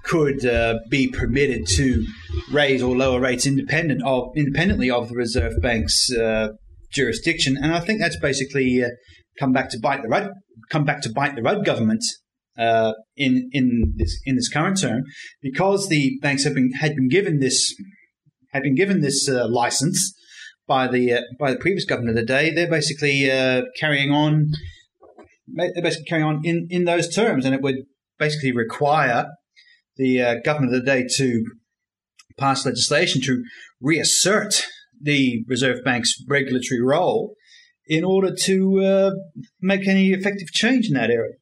could uh, be permitted to raise or lower rates independent of independently of the Reserve Bank's uh, jurisdiction. And I think that's basically uh, come back to bite the Rudd come back to bite the Rudd government uh, in in this in this current term because the banks have been had been given this had been given this uh, license by the uh, by the previous government of the day. They're basically carrying on. They're basically carrying on in, in those terms, and it would basically require the uh, government of the day to pass legislation to reassert the Reserve Bank's regulatory role in order to uh, make any effective change in that area.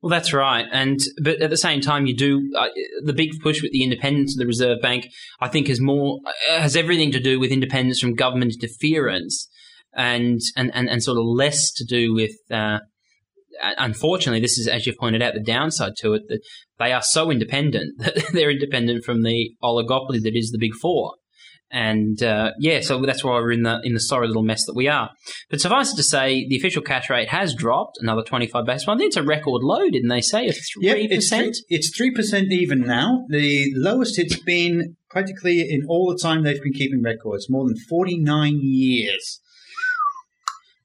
Well, that's right, and but at the same time, you do uh, the big push with the independence of the Reserve Bank. I think is more uh, has everything to do with independence from government interference, and and and, and sort of less to do with. Uh, unfortunately, this is as you pointed out the downside to it that they are so independent <laughs> that they're independent from the oligopoly that is the Big Four. And uh, yeah, so that's why we're in the in the sorry little mess that we are. But suffice it to say, the official cash rate has dropped another 25 basis points. I think it's a record low, didn't they say? Three it's percent. it's three percent even now. The lowest it's been practically in all the time they've been keeping records, more than forty nine years.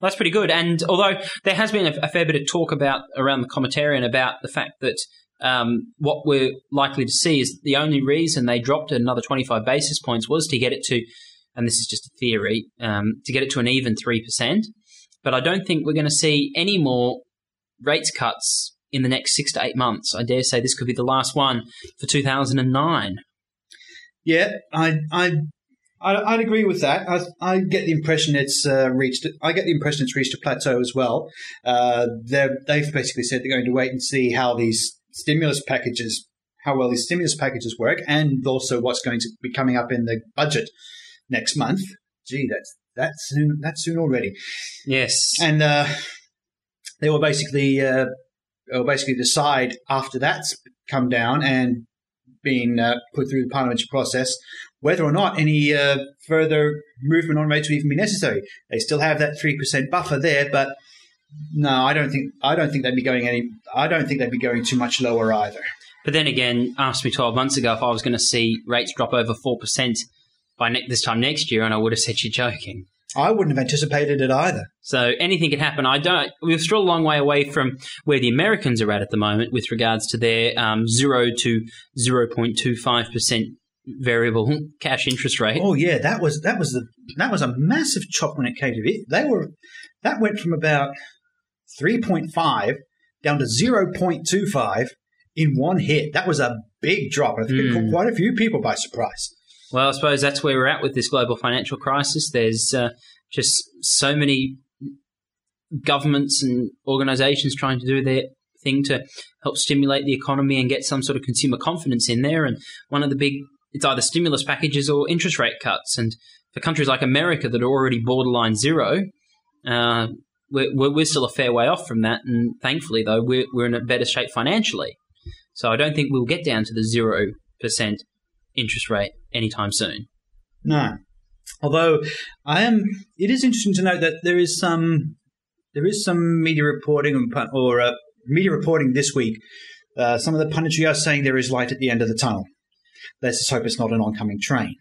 That's pretty good. And although there has been a, a fair bit of talk about around the commentariat about the fact that um, what we're likely to see is the only reason they dropped another 25 basis points was to get it to, and this is just a theory, um, to get it to an even 3%. But I don't think we're going to see any more rates cuts in the next six to eight months. I dare say this could be the last one for 2009. Yeah, I, I, I'd agree with that. I, I get the impression it's uh, reached. I get the impression it's reached a plateau as well. Uh, they've basically said they're going to wait and see how these stimulus packages, how well these stimulus packages work, and also what's going to be coming up in the budget next month. Gee, that's that soon. That soon already. Yes. and uh, they will basically uh, will basically decide after that's come down and been uh, put through the parliamentary process whether or not any uh, further movement on rates will even be necessary. They still have that three percent buffer there, but no, I don't think I don't think they'd be going any. I don't think they'd be going too much lower either. But then again, asked me 12 months ago if I was going to see rates drop over 4% by ne- this time next year, and I would have said you're joking. I wouldn't have anticipated it either. So anything can happen. I don't. We're still a long way away from where the Americans are at at the moment with regards to their um, zero to zero point two five percent variable cash interest rate. Oh yeah, that was that was the that was a massive chop when it came to it. They were that went from about three point five down to zero point two five in one hit. That was a big drop. I think it caught quite a few people by surprise. Well, I suppose that's where we're at with this global financial crisis. There's uh, just so many governments and organizations trying to do their thing to help stimulate the economy and get some sort of consumer confidence in there. And one of the big, it's either stimulus packages or interest rate cuts. And for countries like America that are already borderline zero, uh, we're, we're still a fair way off from that. And thankfully, though, we're, we're in a better shape financially. So I don't think we'll get down to the 0% interest rate anytime soon. No. Although I am, it is interesting to note that there is some, there is some media reporting and/or uh, media reporting this week. Uh, some of the punditry are saying there is light at the end of the tunnel. Let's just hope it's not an oncoming train.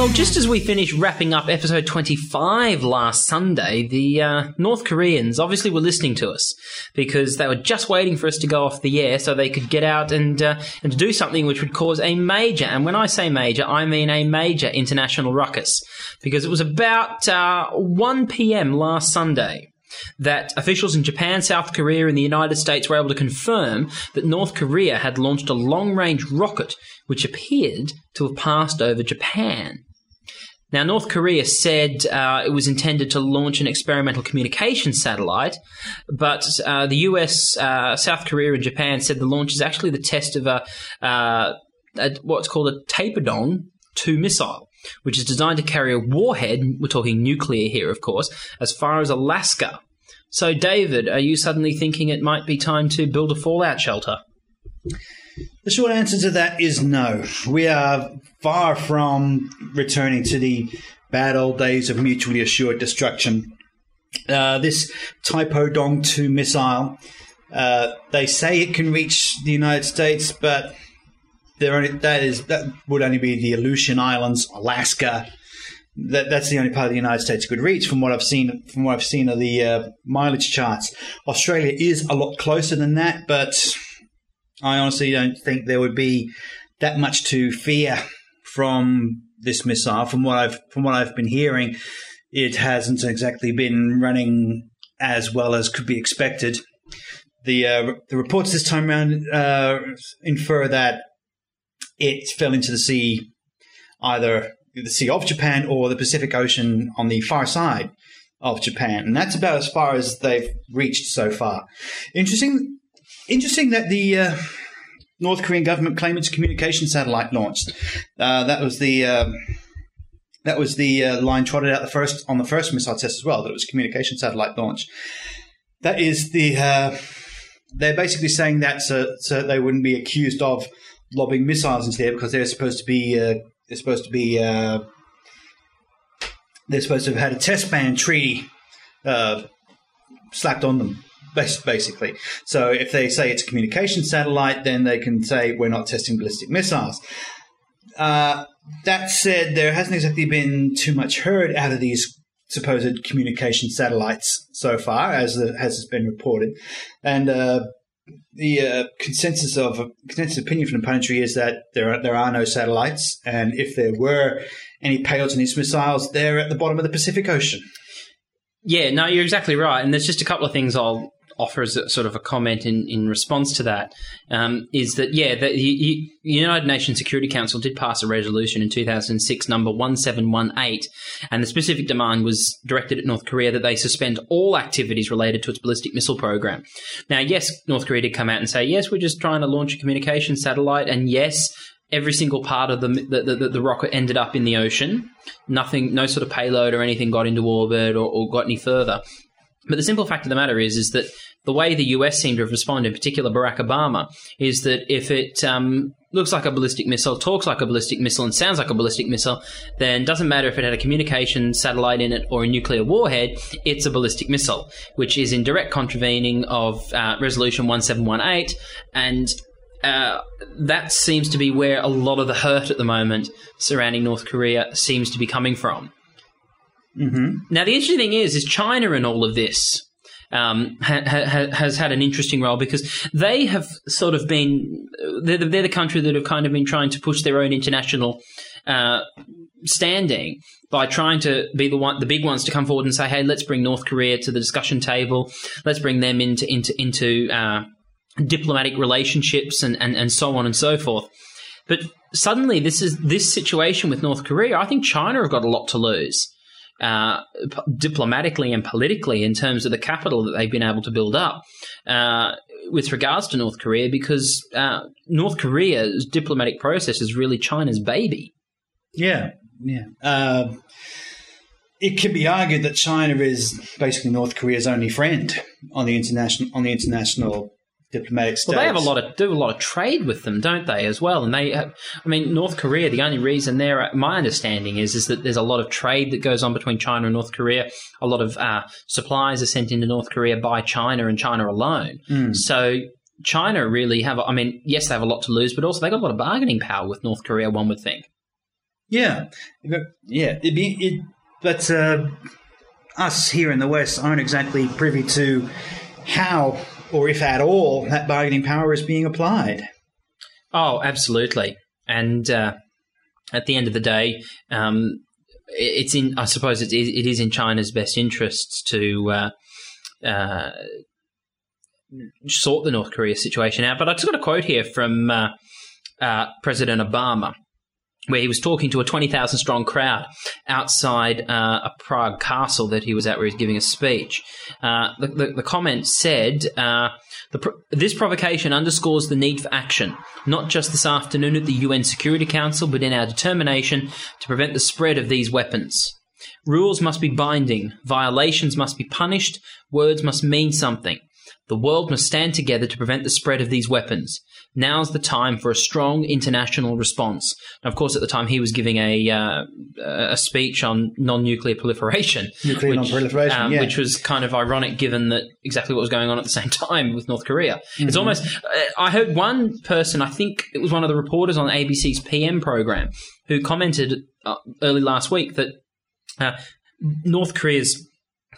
Well, just as we finished wrapping up episode 25 last Sunday, the uh, North Koreans obviously were listening to us because they were just waiting for us to go off the air so they could get out and uh, and do something which would cause a major, and when I say major, I mean a major international ruckus because it was about uh, 1 p.m. last Sunday that officials in Japan, South Korea, and the United States were able to confirm that North Korea had launched a long range rocket which appeared to have passed over Japan. Now, North Korea said uh, it was intended to launch an experimental communication satellite, but uh, the US, uh, South Korea, and Japan said the launch is actually the test of a, uh, a what's called a Taepodong 2 missile, which is designed to carry a warhead, we're talking nuclear here, of course, as far as Alaska. So, David, are you suddenly thinking it might be time to build a fallout shelter? The short answer to that is no. We are far from returning to the bad old days of mutually assured destruction. Uh, this Taepodong 2 missile, uh, they say it can reach the United States, but only, that is that would only be the Aleutian Islands, Alaska. That, that's the only part of the United States it could reach. From what I've seen, from what I've seen of the uh, mileage charts, Australia is a lot closer than that, but I honestly don't think there would be that much to fear from this missile. From what I've from what I've been hearing, it hasn't exactly been running as well as could be expected. The uh, the reports this time around uh, infer that it fell into the sea, either the Sea of Japan or the Pacific Ocean on the far side of Japan, and that's about as far as they've reached so far. Interesting, interesting that the uh, North Korean government claimed its communication satellite launched. Uh, that was the uh, that was the uh, line trotted out the first on the first missile test as well. That it was communication satellite launch. that is the. Uh, they're basically saying that so, so they wouldn't be accused of lobbing missiles into the air because they're supposed to be. Uh, they're supposed to be. They're supposed to have had a test ban treaty slapped on them, basically. So if they say it's a communication satellite, then they can say we're not testing ballistic missiles. Uh, that said, there hasn't exactly been too much heard out of these supposed communication satellites so far, as has been reported, and uh, the uh, consensus of consensus opinion from the planetary is that there are, there are no satellites, and if there were any payloads on these missiles, they're at the bottom of the Pacific Ocean. Yeah, no, you're exactly right. And there's just a couple of things I'll offer as a, sort of a comment in, in response to that. Um, is that, yeah, the, the United Nations Security Council did pass a resolution in 2006, number 1718, and the specific demand was directed at North Korea that they suspend all activities related to its ballistic missile program. Now, yes, North Korea did come out and say, yes, we're just trying to launch a communication satellite, and yes, every single part of the, the, the, the, rocket ended up in the ocean. Nothing, no sort of payload or anything got into orbit or, or, got any further. But the simple fact of the matter is, is that the way the US seemed to have responded, in particular Barack Obama, is that if it um, looks like a ballistic missile, talks like a ballistic missile, and sounds like a ballistic missile, then doesn't matter if it had a communication satellite in it or a nuclear warhead, it's a ballistic missile, which is in direct contravening of uh, Resolution 1718 and uh, that seems to be where a lot of the hurt at the moment surrounding North Korea seems to be coming from. Mm-hmm. Now, the interesting thing is, is China in all of this um, ha- ha- has had an interesting role because they have sort of been they're the, they're the, country that have kind of been trying to push their own international uh, standing by trying to be the one the big ones to come forward and say, hey, let's bring North Korea to the discussion table, let's bring them into into into uh, diplomatic relationships and, and, and so on and so forth. But suddenly, this is this situation with North Korea. I think China have got a lot to lose, uh, p- diplomatically and politically, in terms of the capital that they've been able to build up uh, with regards to North Korea, because uh, North Korea's diplomatic process is really China's baby. Yeah, yeah. Uh, it can be argued that China is basically North Korea's only friend on the international on the international diplomatic Well, they have a lot of do a lot of trade with them, don't they, as well? And they, have, I mean, North Korea. The only reason there, my understanding is, is that there's a lot of trade that goes on between China and North Korea. A lot of uh, supplies are sent into North Korea by China and China alone. Mm. So China really have. I mean, yes, they have a lot to lose, but also they got a lot of bargaining power with North Korea. One would think. Yeah, yeah. It'd be, it, but uh, us here in the West aren't exactly privy to how or if at all, that bargaining power is being applied. Oh, absolutely. And uh, at the end of the day, um, it's in. I suppose it is, it is in China's best interests to uh, uh, sort the North Korea situation out. But I just got a quote here from uh, uh, President Obama where he was talking to a 20,000 strong crowd outside uh, a Prague castle that he was at where he was giving a speech. Uh, the, the, the, comment said, uh, the, This provocation underscores the need for action, not just this afternoon at the UN Security Council, but in our determination to prevent the spread of these weapons. Rules must be binding, violations must be punished, words must mean something. The world must stand together to prevent the spread of these weapons. Now's the time for a strong international response. Now, of course, at the time he was giving a uh, a speech on non-nuclear proliferation, nuclear which, non-proliferation, um, yeah. which was kind of ironic given that exactly what was going on at the same <laughs> time with North Korea. Mm-hmm. It's almost. Uh, I heard one person, I think it was one of the reporters on ABC's PM program, who commented uh, early last week that uh, North Korea's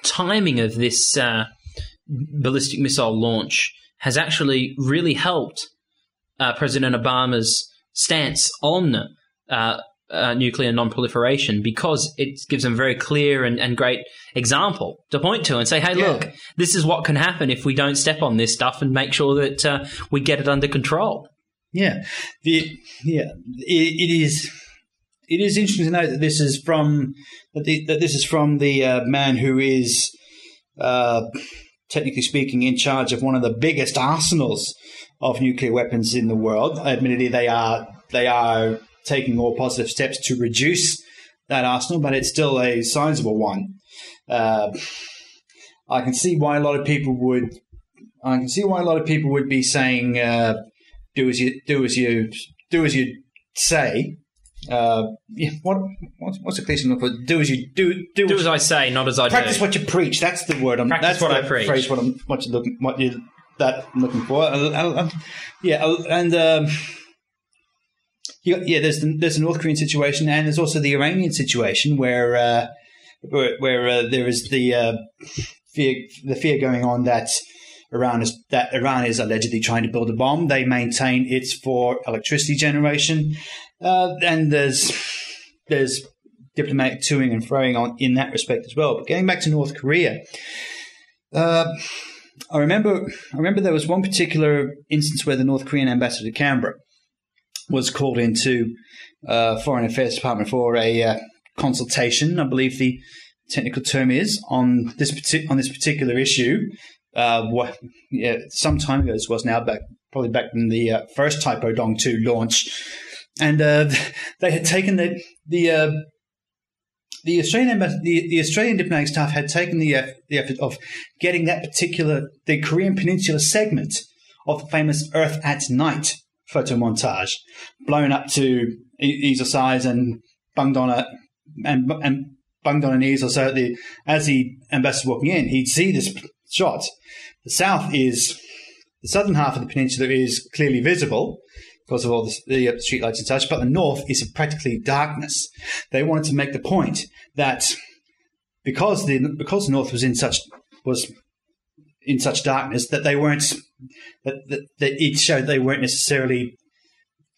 timing of this uh, ballistic missile launch has actually really helped uh, President Obama's stance on uh, uh, nuclear non-proliferation because it gives them a very clear and, and great example to point to and say, "Hey, Yeah. look, this is what can happen if we don't step on this stuff and make sure that uh, we get it under control." Yeah, the yeah it, it is. It is interesting to note that this is from that, the, that this is from the uh, man who is, uh, technically speaking, in charge of one of the biggest arsenals of nuclear weapons in the world. Admittedly, they are they are taking all positive steps to reduce that arsenal, but it's still a sizable one. Uh, I can see why a lot of people would. I can see why a lot of people would be saying, uh, "Do as you do as you do as you say." Uh, yeah, what what's, what's the cliche for? Do as you do. Do, Do as I say, not as I do. practice do. what you preach. That's the word. I'm, Practice that's what I preach. Phrase what I'm what you looking what you that I'm looking for. Uh, uh, uh, yeah, uh, and um, yeah, there's the, there's the North Korean situation, and there's also the Iranian situation where uh, where, where uh, there is the uh, fear the fear going on that. Iran is that Iran is allegedly trying to build a bomb. They maintain it's for electricity generation, uh, and there's there's diplomatic toing and throwing on in that respect as well. But getting back to North Korea, uh, I remember I remember there was one particular instance where the North Korean ambassador to Canberra was called into uh, Foreign Affairs Department for a uh, consultation. I believe the technical term is on this on this particular issue. Uh, what, yeah, some time ago this was now back probably back in the uh, first Taepodong two launch, and uh, <laughs> they had taken the the uh, the Australian the, the Australian diplomatic staff had taken the eff- the effort of getting that particular the Korean Peninsula segment of the famous Earth at Night photo montage blown up to easel size and bunged on a and and bunged on an easel so that the as the ambassador walking in he'd see this shot. The south is the southern half of the peninsula is clearly visible because of all the, the uh, streetlights and such, but the north is practically darkness. They wanted to make the point that because the because the north was in such was in such darkness that they weren't that, that, that it showed they weren't necessarily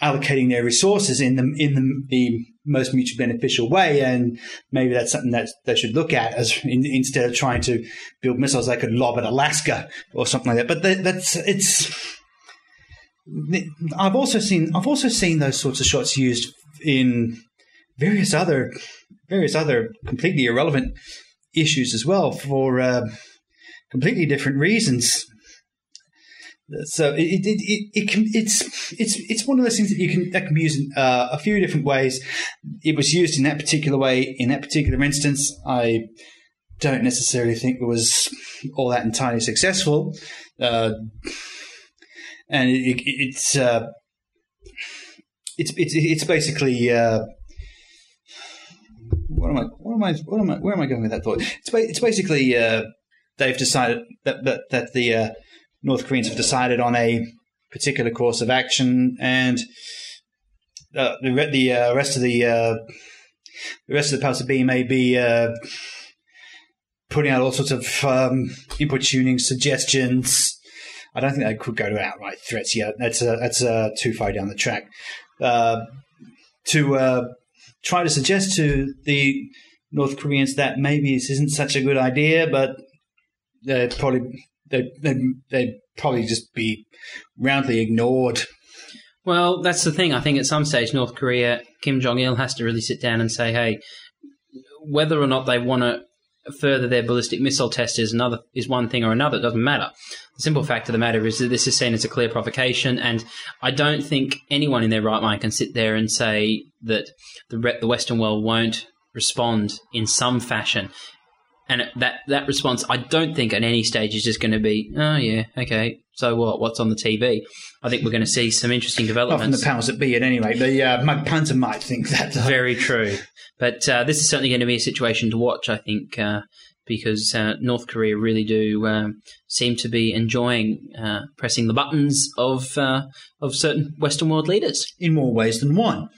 allocating their resources in the in the, the most mutually beneficial way, and maybe that's something that they should look at as in, instead of trying to build missiles they could lob at Alaska or something like that. But that, that's it's. I've also seen I've also seen those sorts of shots used in various other various other completely irrelevant issues as well for uh, completely different reasons. So it, it, it, it can it's it's it's one of those things that you can that can be used in uh, a few different ways. It was used in that particular way in that particular instance. I don't necessarily think it was all that entirely successful, uh, and it, it, it's uh, it's it's it's basically. Uh, what am I? What am I? What am I? Where am I going with that thought? It's ba- it's basically uh, they've decided that that, that the uh, North Koreans have decided on a particular course of action, and uh, the the uh, rest of the uh, the rest of the powers that be may be uh, putting out all sorts of um, input tuning suggestions. I don't think they could go to outright threats yet. That's uh, that's uh, too far down the track. Uh, to uh, try to suggest to the North Koreans that maybe this isn't such a good idea, but they probably they they they'd probably just be roundly ignored. Well, that's the thing. I think at some stage, North Korea, Kim Jong Il has to really sit down and say, "Hey, whether or not they want to further their ballistic missile test is another is one thing or another. It doesn't matter. The simple fact of the matter is that this is seen as a clear provocation, and I don't think anyone in their right mind can sit there and say that the the Western world won't respond in some fashion. And that that response, I don't think at any stage is just going to be, oh yeah, okay, so what? What's on the TV? I think we're going to see some interesting Not from developments. the powers that be, at any rate. The uh, Mug Punter might think that. Very true. But uh, this is certainly going to be a situation to watch, I think, uh, because uh, North Korea really do um, seem to be enjoying uh, pressing the buttons of uh, of certain Western world leaders. in more ways than one.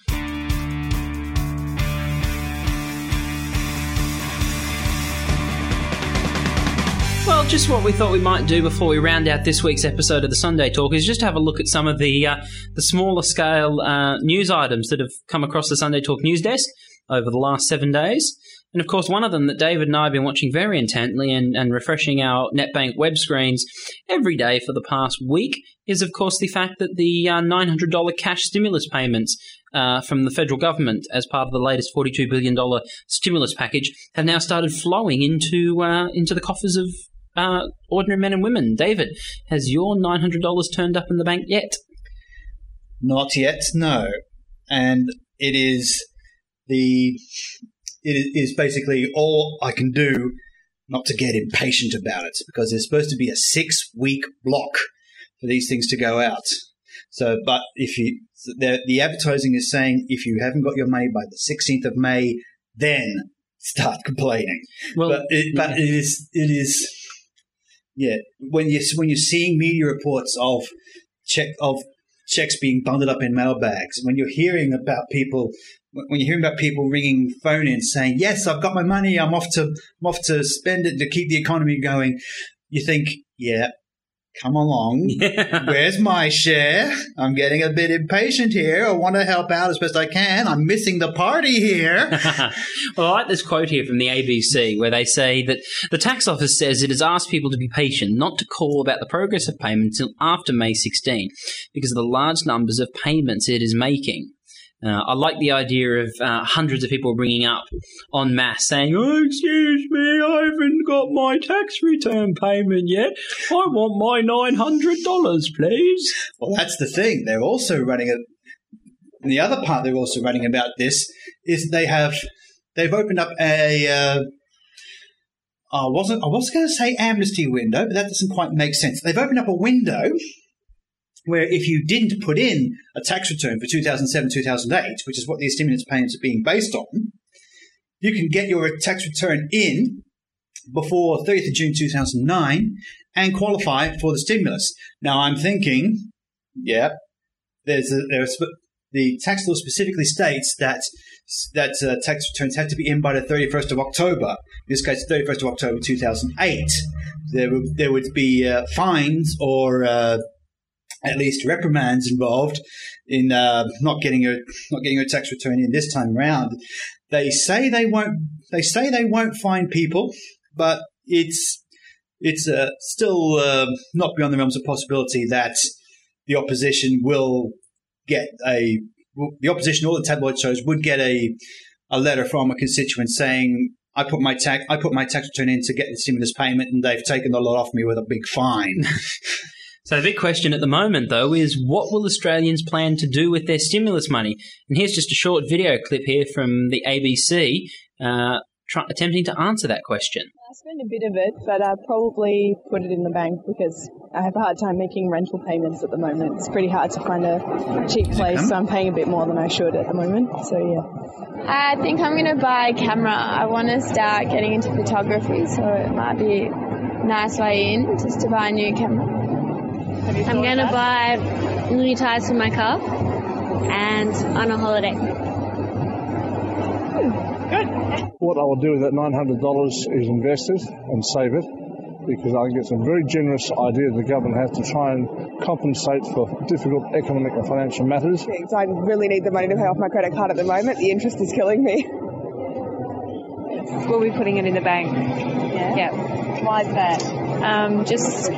Just what we thought we might do before we round out this week's episode of the Sunday Talk is just have a look at some of the uh, the smaller scale uh, news items that have come across the Sunday Talk news desk over the last seven days. And of course, one of them that David and I have been watching very intently and, and refreshing our NetBank web screens every day for the past week is, of course, the fact that the uh, $900 cash stimulus payments uh, from the federal government as part of the latest $42 billion stimulus package have now started flowing into uh, into the coffers of uh, ordinary men and women. David, has your $900 turned up in the bank yet? Not yet, no. And it is the it is basically all I can do not to get impatient about it because there's supposed to be a six week block for these things to go out. So, but if you, the, the advertising is saying if you haven't got your money by the 16th of May, then start <laughs> complaining. Well, but it, but it is, it is, yeah. When you when you're seeing media reports of check of checks being bundled up in mailbags, when you're hearing about people, when you're hearing about people ringing phone in saying, "Yes, I've got my money. I'm off to I'm off to spend it to keep the economy going," you think, "Yeah, come along. <laughs> Where's my share? I'm getting a bit impatient here. I want to help out as best I can. I'm missing the party here." <laughs> well, I like this quote here from the ABC where they say that the tax office says it has asked people to be patient, not to call about the progress of payments until after May 16, because of the large numbers of payments it is making. Uh, I like the idea of uh, hundreds of people bringing up en masse saying, oh, excuse me, I haven't got my tax return payment yet. I want my $900, please. Well, that's the thing. They're also running a. The other part they're also running about this is they have they've opened up a. Uh, I wasn't I was going to say amnesty window, but that doesn't quite make sense. They've opened up a window where if you didn't put in a tax return for 2007 2008, which is what these stimulus payments are being based on, you can get your tax return in before 30th of June 2009 and qualify for the stimulus. Now I'm thinking, yeah, there's a, there's the tax law specifically states that that uh, tax returns have to be in by the 31st of October. In this case, 31st of October 2008. There would, there would be uh, fines or uh, at least reprimands involved in uh, not getting a not getting a tax return in this time around. They say they won't. They say they won't find people, but it's it's uh, still uh, not beyond the realms of possibility that the opposition will get a the opposition or the tabloid shows would get a a letter from a constituent saying I put my tax I put my tax return in to get the stimulus payment and they've taken the lot off me with a big fine. <laughs> So the big question at the moment, though, is what will Australians plan to do with their stimulus money? And here's just a short video clip here from the ABC uh, try- attempting to answer that question. I spend a bit of it, but I probably put it in the bank because I have a hard time making rental payments at the moment. It's pretty hard to find a cheap place, so I'm paying a bit more than I should at the moment. So yeah. I think I'm going to buy a camera. I want to start getting into photography, so it might be a nice way in just to buy a new camera. I'm going to buy new tires for my car and on a holiday. Good. What I will do with that $900 is invest it and save it because I get some very generous idea the government has to try and compensate for difficult economic and financial matters. I really need the money to pay off my credit card at the moment. The interest is killing me. We'll be putting it in the bank. Yeah. Yeah. Why is that? Um, just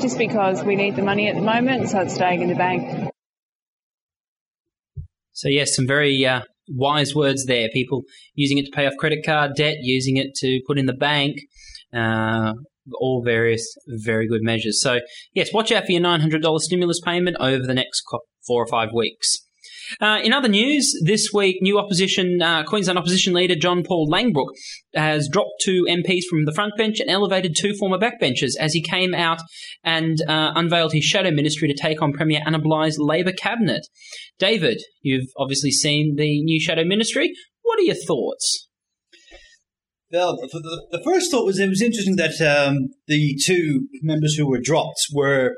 just because we need the money at the moment, so it's staying in the bank. So yes, some very uh, wise words there. People using it to pay off credit card debt, using it to put in the bank. Uh, all various very good measures. So yes, watch out for your nine hundred dollars stimulus payment over the next four or five weeks. Uh, in other news, this week, new opposition uh, Queensland opposition leader John Paul Langbroek has dropped two MPs from the front bench and elevated two former backbenchers as he came out and uh, unveiled his shadow ministry to take on Premier Anna Bligh's Labor cabinet. David, you've obviously seen the new shadow ministry. What are your thoughts? Well, the, the, the first thought was it was interesting that um, the two members who were dropped were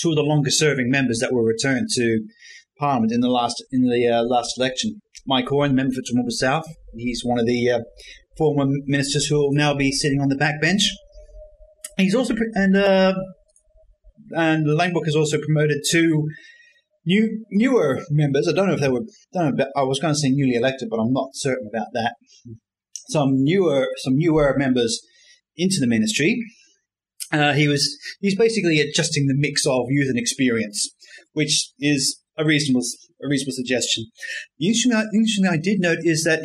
two of the longest serving members that were returned to Parliament in the last in the uh, last election. Mike Horan, member for Toowoomba South, he's one of the uh, former ministers who will now be sitting on the backbench. He's also and uh, and Langbroek has also promoted two new newer members. I don't know if they were. Know. I was going to say newly elected, but I'm not certain about that. Some newer some newer members into the ministry. Uh, he was he's basically adjusting the mix of youth and experience, which is a reasonable a reasonable suggestion. The interesting, the interesting thing I did note is that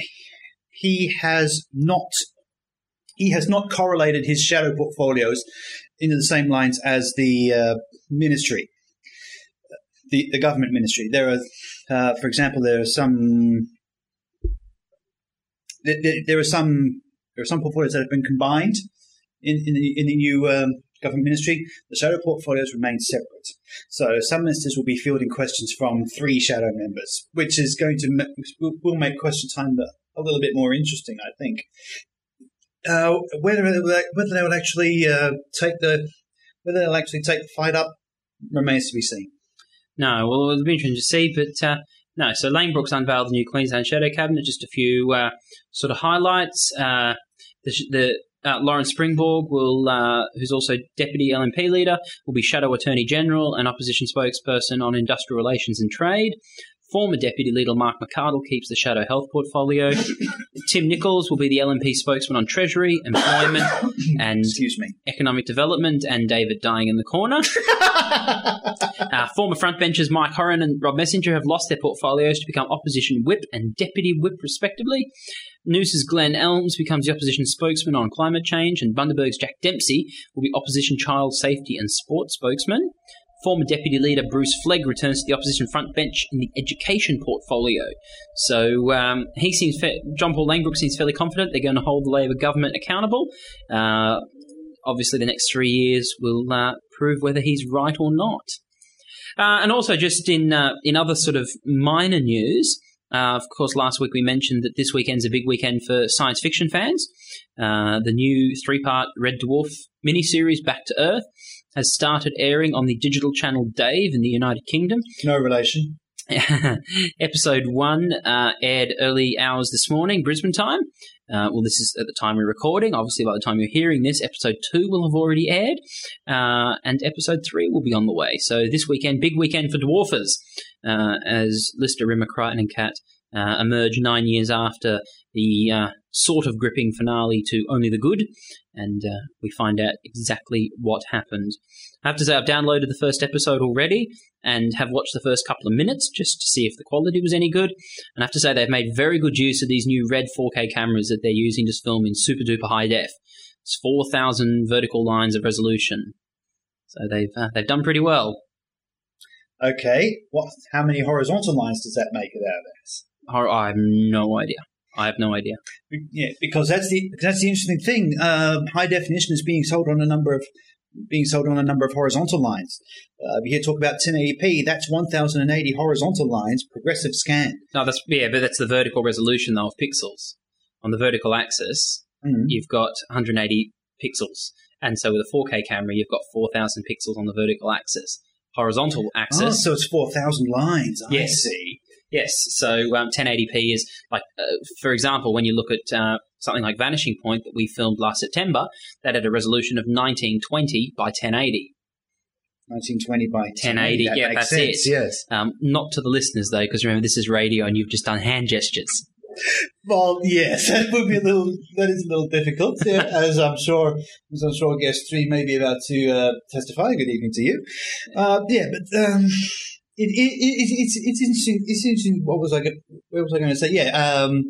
he has not he has not correlated his shadow portfolios into the same lines as the uh, ministry, the the government ministry. There are, uh, for example, there are some there, there are some there are some portfolios that have been combined in, in, the, in the new um, government ministry. The shadow portfolios remain separate. So some ministers will be fielding questions from three shadow members, which is going to will, make question time a little bit more interesting, I think. Uh, whether whether they will actually uh, take the whether they'll actually take the fight up remains to be seen. No, well, it'll be interesting to see, but uh, no. So Langbroek's unveiled the new Queensland Shadow Cabinet. Just a few uh, sort of highlights. Uh, the, the uh, Lawrence Springborg will, uh, who's also deputy LNP leader, will be shadow attorney general and opposition spokesperson on industrial relations and trade. Former Deputy Leader Mark McArdle keeps the Shadow Health portfolio. <coughs> Tim Nicholls will be the LNP spokesman on Treasury, Employment, <coughs> and Excuse me. Economic Development, and David dying in the corner. <laughs> uh, former frontbenchers Mike Horan and Rob Messenger have lost their portfolios to become opposition whip and deputy whip, respectively. Noosa's Glen Elmes becomes the opposition spokesman on climate change, and Bundaberg's Jack Dempsey will be opposition child safety and sports spokesman. Former Deputy Leader Bruce Flegg returns to the opposition front bench in the education portfolio. So um, he seems, fa- John Paul Langbroek seems fairly confident they're going to hold the Labor government accountable. Uh, obviously, the next three years will uh, prove whether he's right or not. Uh, and also, just in uh, in other sort of minor news, uh, of course, last week we mentioned that this weekend's a big weekend for science fiction fans. Uh, the new three part Red Dwarf miniseries, Back to Earth, has started airing on the digital channel Dave in the United Kingdom. No relation. <laughs> Episode one uh, aired early hours this morning, Brisbane time. Uh, well, this is at the time we're recording. Obviously, by the time you're hearing this, episode two will have already aired, uh, and episode three will be on the way. So this weekend, big weekend for dwarfers, uh, as Lister, Rimmer, Kryten, and Cat uh, emerge nine years after the uh, sort of gripping finale to Only the Good, and uh, we find out exactly what happened. I have to say, I've downloaded the first episode already and have watched the first couple of minutes just to see if the quality was any good. And I have to say, they've made very good use of these new red 4K cameras that they're using to film in super duper high def. It's 4,000 vertical lines of resolution. So they've uh, they've done pretty well. Okay, what? How many horizontal lines does that make it out as? Hor- I have no idea. I have no idea. Yeah, because that's the that's the interesting thing. Uh, high definition is being sold on a number of being sold on a number of horizontal lines. Uh, we here talk about 1080p. That's 1080 horizontal lines, progressive scan. No, that's yeah, but that's the vertical resolution though of pixels. On the vertical axis, Mhm. you've got 180 pixels, and so with a 4K camera, you've got 4,000 pixels on the vertical axis. Horizontal Oh, axis, so it's 4,000 lines. I Yes. see. Yes. So um, 1080p is like, uh, for example, when you look at uh, something like Vanishing Point that we filmed last September, that had a resolution of 1920 by 1080. 1920 by 1080, That yeah, makes that's sense, it. Yes. Um, not to the listeners though, because remember this is radio and you've just done hand gestures. Well, yes, <laughs> that would be a little. That is a little difficult, yeah, <laughs> as I'm sure. As I'm sure guest three may be about to uh, testify. Good evening to you. Uh, yeah, but um, it, it, it, it's it's interesting. It's interesting. What was I? Where was I going to say? Yeah. Um,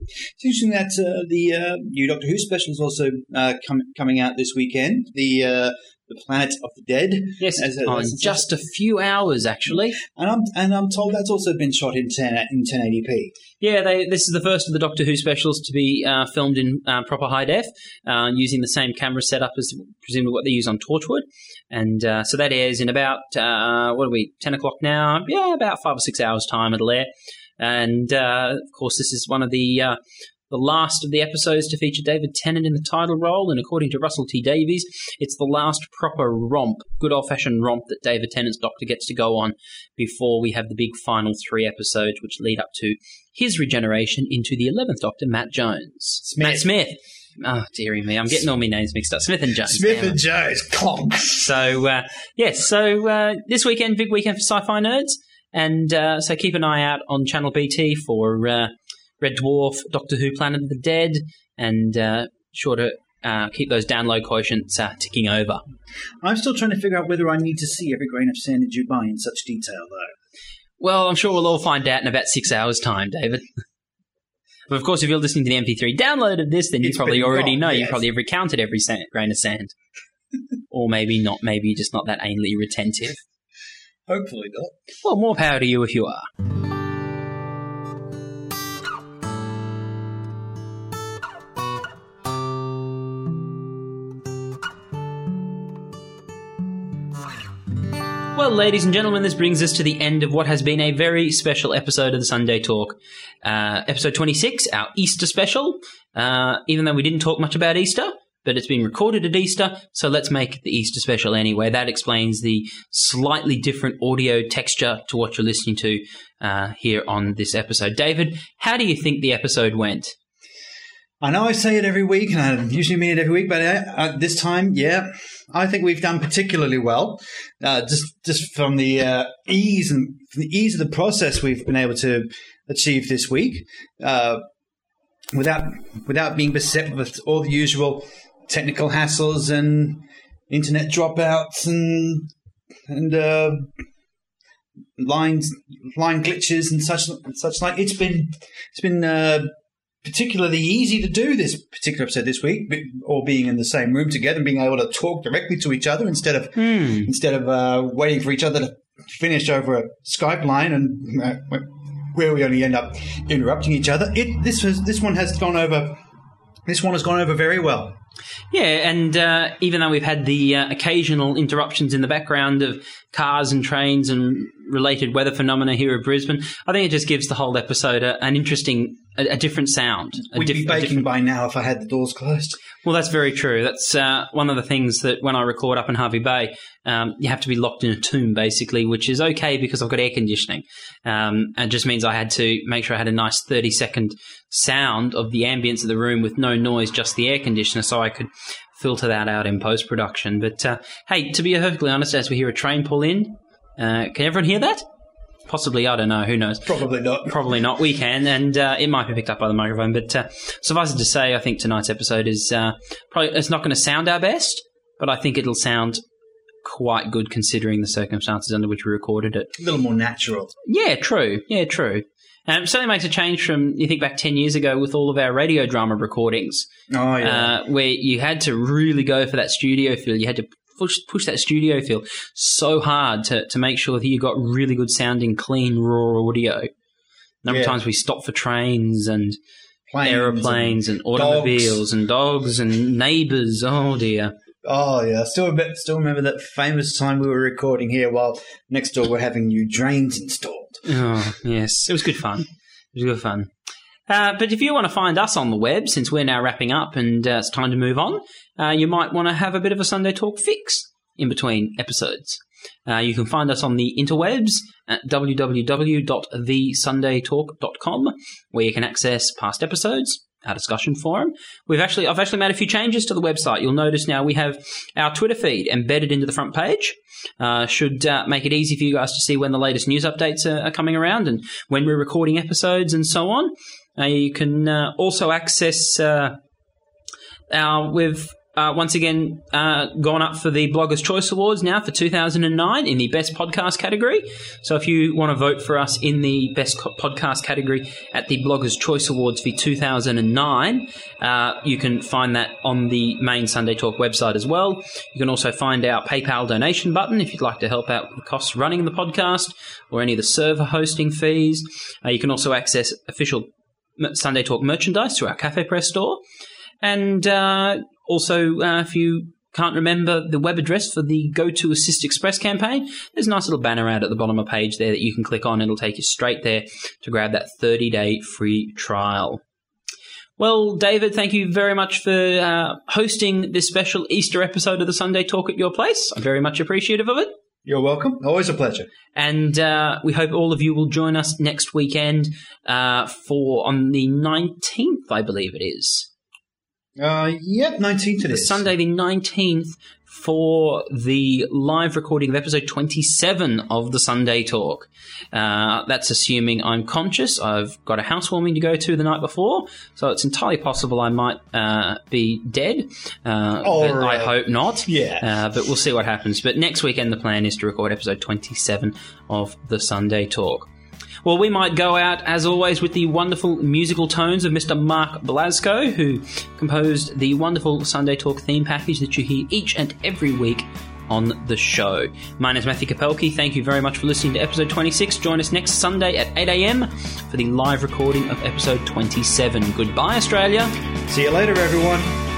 it's interesting that uh, the uh, new Doctor Who special is also uh, com- coming out this weekend. The uh, the Planet of the Dead. Yes, As a- as just a few hours actually. And I'm and I'm told that's also been shot in 10 in 1080p. Yeah, they, this is the first of the Doctor Who specials to be uh, filmed in uh, proper high def, uh, using the same camera setup as presumably what they use on Torchwood. And uh, so that airs in about, uh, what are we, 10 o'clock now? Yeah, about five or six hours' time it'll air. And uh, of course, this is one of the. Uh, the last of the episodes to feature David Tennant in the title role, and according to Russell T Davies, it's the last proper romp, good old fashioned romp that David Tennant's Doctor gets to go on before we have the big final three episodes, which lead up to his regeneration into the 11th Doctor, Matt Jones. Matt Smith. Oh, dearie me. I'm getting all my names mixed up. Smith and Jones. Smith and. Jones, clonk. So, uh, yes, so uh, this weekend, big weekend for sci fi nerds. And uh, so keep an eye out on Channel BT for uh, Red Dwarf, Doctor Who, Planet of the Dead, and uh, sure to uh, keep those download quotients uh, ticking over. I'm still trying to figure out whether I need to see every grain of sand in Dubai in such detail, though. Well, I'm sure we'll all find out in about six hours' time, David. <laughs> But of course, if you're listening to the MP3 download of this, then you It's probably already wrong, know. You yes. probably have recounted every sa- grain of sand. <laughs> or maybe not. Maybe you're just not that anally retentive. Hopefully not. Well, more power to you if you are. Well, ladies and gentlemen, this brings us to the end of what has been a very special episode of the Sunday Talk. Uh, episode 26, our Easter special. Uh, even though we didn't talk much about Easter, but it's been recorded at Easter, so let's make it the Easter special anyway. That explains the slightly different audio texture to what you're listening to uh, here on this episode. David, how do you think the episode went? I know I say it every week, and I usually mean it every week, but uh, uh, this time, yeah, I think we've done particularly well. Uh, just just from the uh, ease and the ease of the process we've been able to achieve this week, uh, without without being beset with all the usual technical hassles and internet dropouts and and uh, lines line glitches and such such like. It's been it's been uh, particularly easy to do this particular episode this week, all being in the same room together and being able to talk directly to each other instead of instead of uh, waiting for each other to finish over a Skype line and uh, where we only end up interrupting each other. It this was this one has gone over. This one has gone over very well. Yeah, and uh, even though we've had the uh, occasional interruptions in the background of cars and trains and related weather phenomena here at Brisbane, I think it just gives the whole episode a, an interesting, a, a different sound. A We'd diff- be baking different- by now if I had the doors closed. Well, that's very true. That's uh, one of the things that when I record up in Hervey Bay, um, you have to be locked in a tomb, basically, which is okay because I've got air conditioning. Um, and it just means I had to make sure I had a nice 30 second sound of the ambience of the room with no noise, just the air conditioner, so I could filter that out in post production. But uh, hey, to be perfectly honest, as we hear a train pull in, uh, can everyone hear that? Possibly, I don't know. Who knows? Probably not. <laughs> Probably not. We can, and uh, it might be picked up by the microphone. But uh, suffice it to say, I think tonight's episode is uh, probably it's not going to sound our best, but I think it'll sound quite good considering the circumstances under which we recorded it. A little more natural. Yeah, true. Yeah, true. Um, certainly makes a change from you think back ten years ago with all of our radio drama recordings, Oh yeah. uh, where you had to really go for that studio feel. You had to push push that studio feel so hard to to make sure that you got really good sounding, clean, raw audio. Number of times we stopped for trains and Planes aeroplanes and, automobiles and dogs and neighbours. Oh dear. Oh yeah, still remember, still remember that famous time we were recording here while next door we're having new drains installed. Oh, yes. It was good fun. It was good fun. Uh, but if you want to find us on the web, since we're now wrapping up and uh, it's time to move on, uh, you might want to have a bit of a Sunday Talk fix in between episodes. Uh, you can find us on the interwebs at www.thesundaytalk.com, where you can access past episodes, our discussion forum. We've actually, I've actually made a few changes to the website. You'll notice now we have our Twitter feed embedded into the front page. Uh, should uh, make it easy for you guys to see when the latest news updates are, are coming around and when we're recording episodes and so on. Uh, you can uh, also access uh, our we've once again gone up for the Bloggers Choice Awards now for 2009 in the Best Podcast category. So if you want to vote for us in the Best Podcast category at the Bloggers Choice Awards for 2009, uh, you can find that on the main Sunday Talk website as well. You can also find our PayPal donation button if you'd like to help out with the costs running the podcast or any of the server hosting fees. Uh, you can also access official Sunday Talk merchandise through our CafePress store. And uh, also, uh, if you can't remember the web address for the GoToAssist Express campaign, there's a nice little banner out at the bottom of the page there that you can click on. It'll take you straight there to grab that 30 day free trial. Well, David, thank you very much for uh, hosting this special Easter episode of the Sunday Talk at your place. I'm very much appreciative of it. You're welcome. Always a pleasure. And uh, we hope all of you will join us next weekend uh, for on the 19th, I believe it is. Uh, yep, 19th it The is. Sunday the 19th for the live recording of episode 27 of the Sunday Talk. Uh, that's assuming I'm conscious. I've got a housewarming to go to the night before, so it's entirely possible I might uh, be dead. Uh, Or, I hope not. yeah. Uh, but we'll see what happens. But next weekend, the plan is to record episode 27 of the Sunday Talk. Well, we might go out, as always, with the wonderful musical tones of Mr. Mark Blasco, who composed the wonderful Sunday Talk theme package that you hear each and every week on the show. My name is Matthew Kopelke. Thank you very much for listening to episode 26. Join us next Sunday at 8am for the live recording of episode 27. Goodbye, Australia. See you later, everyone.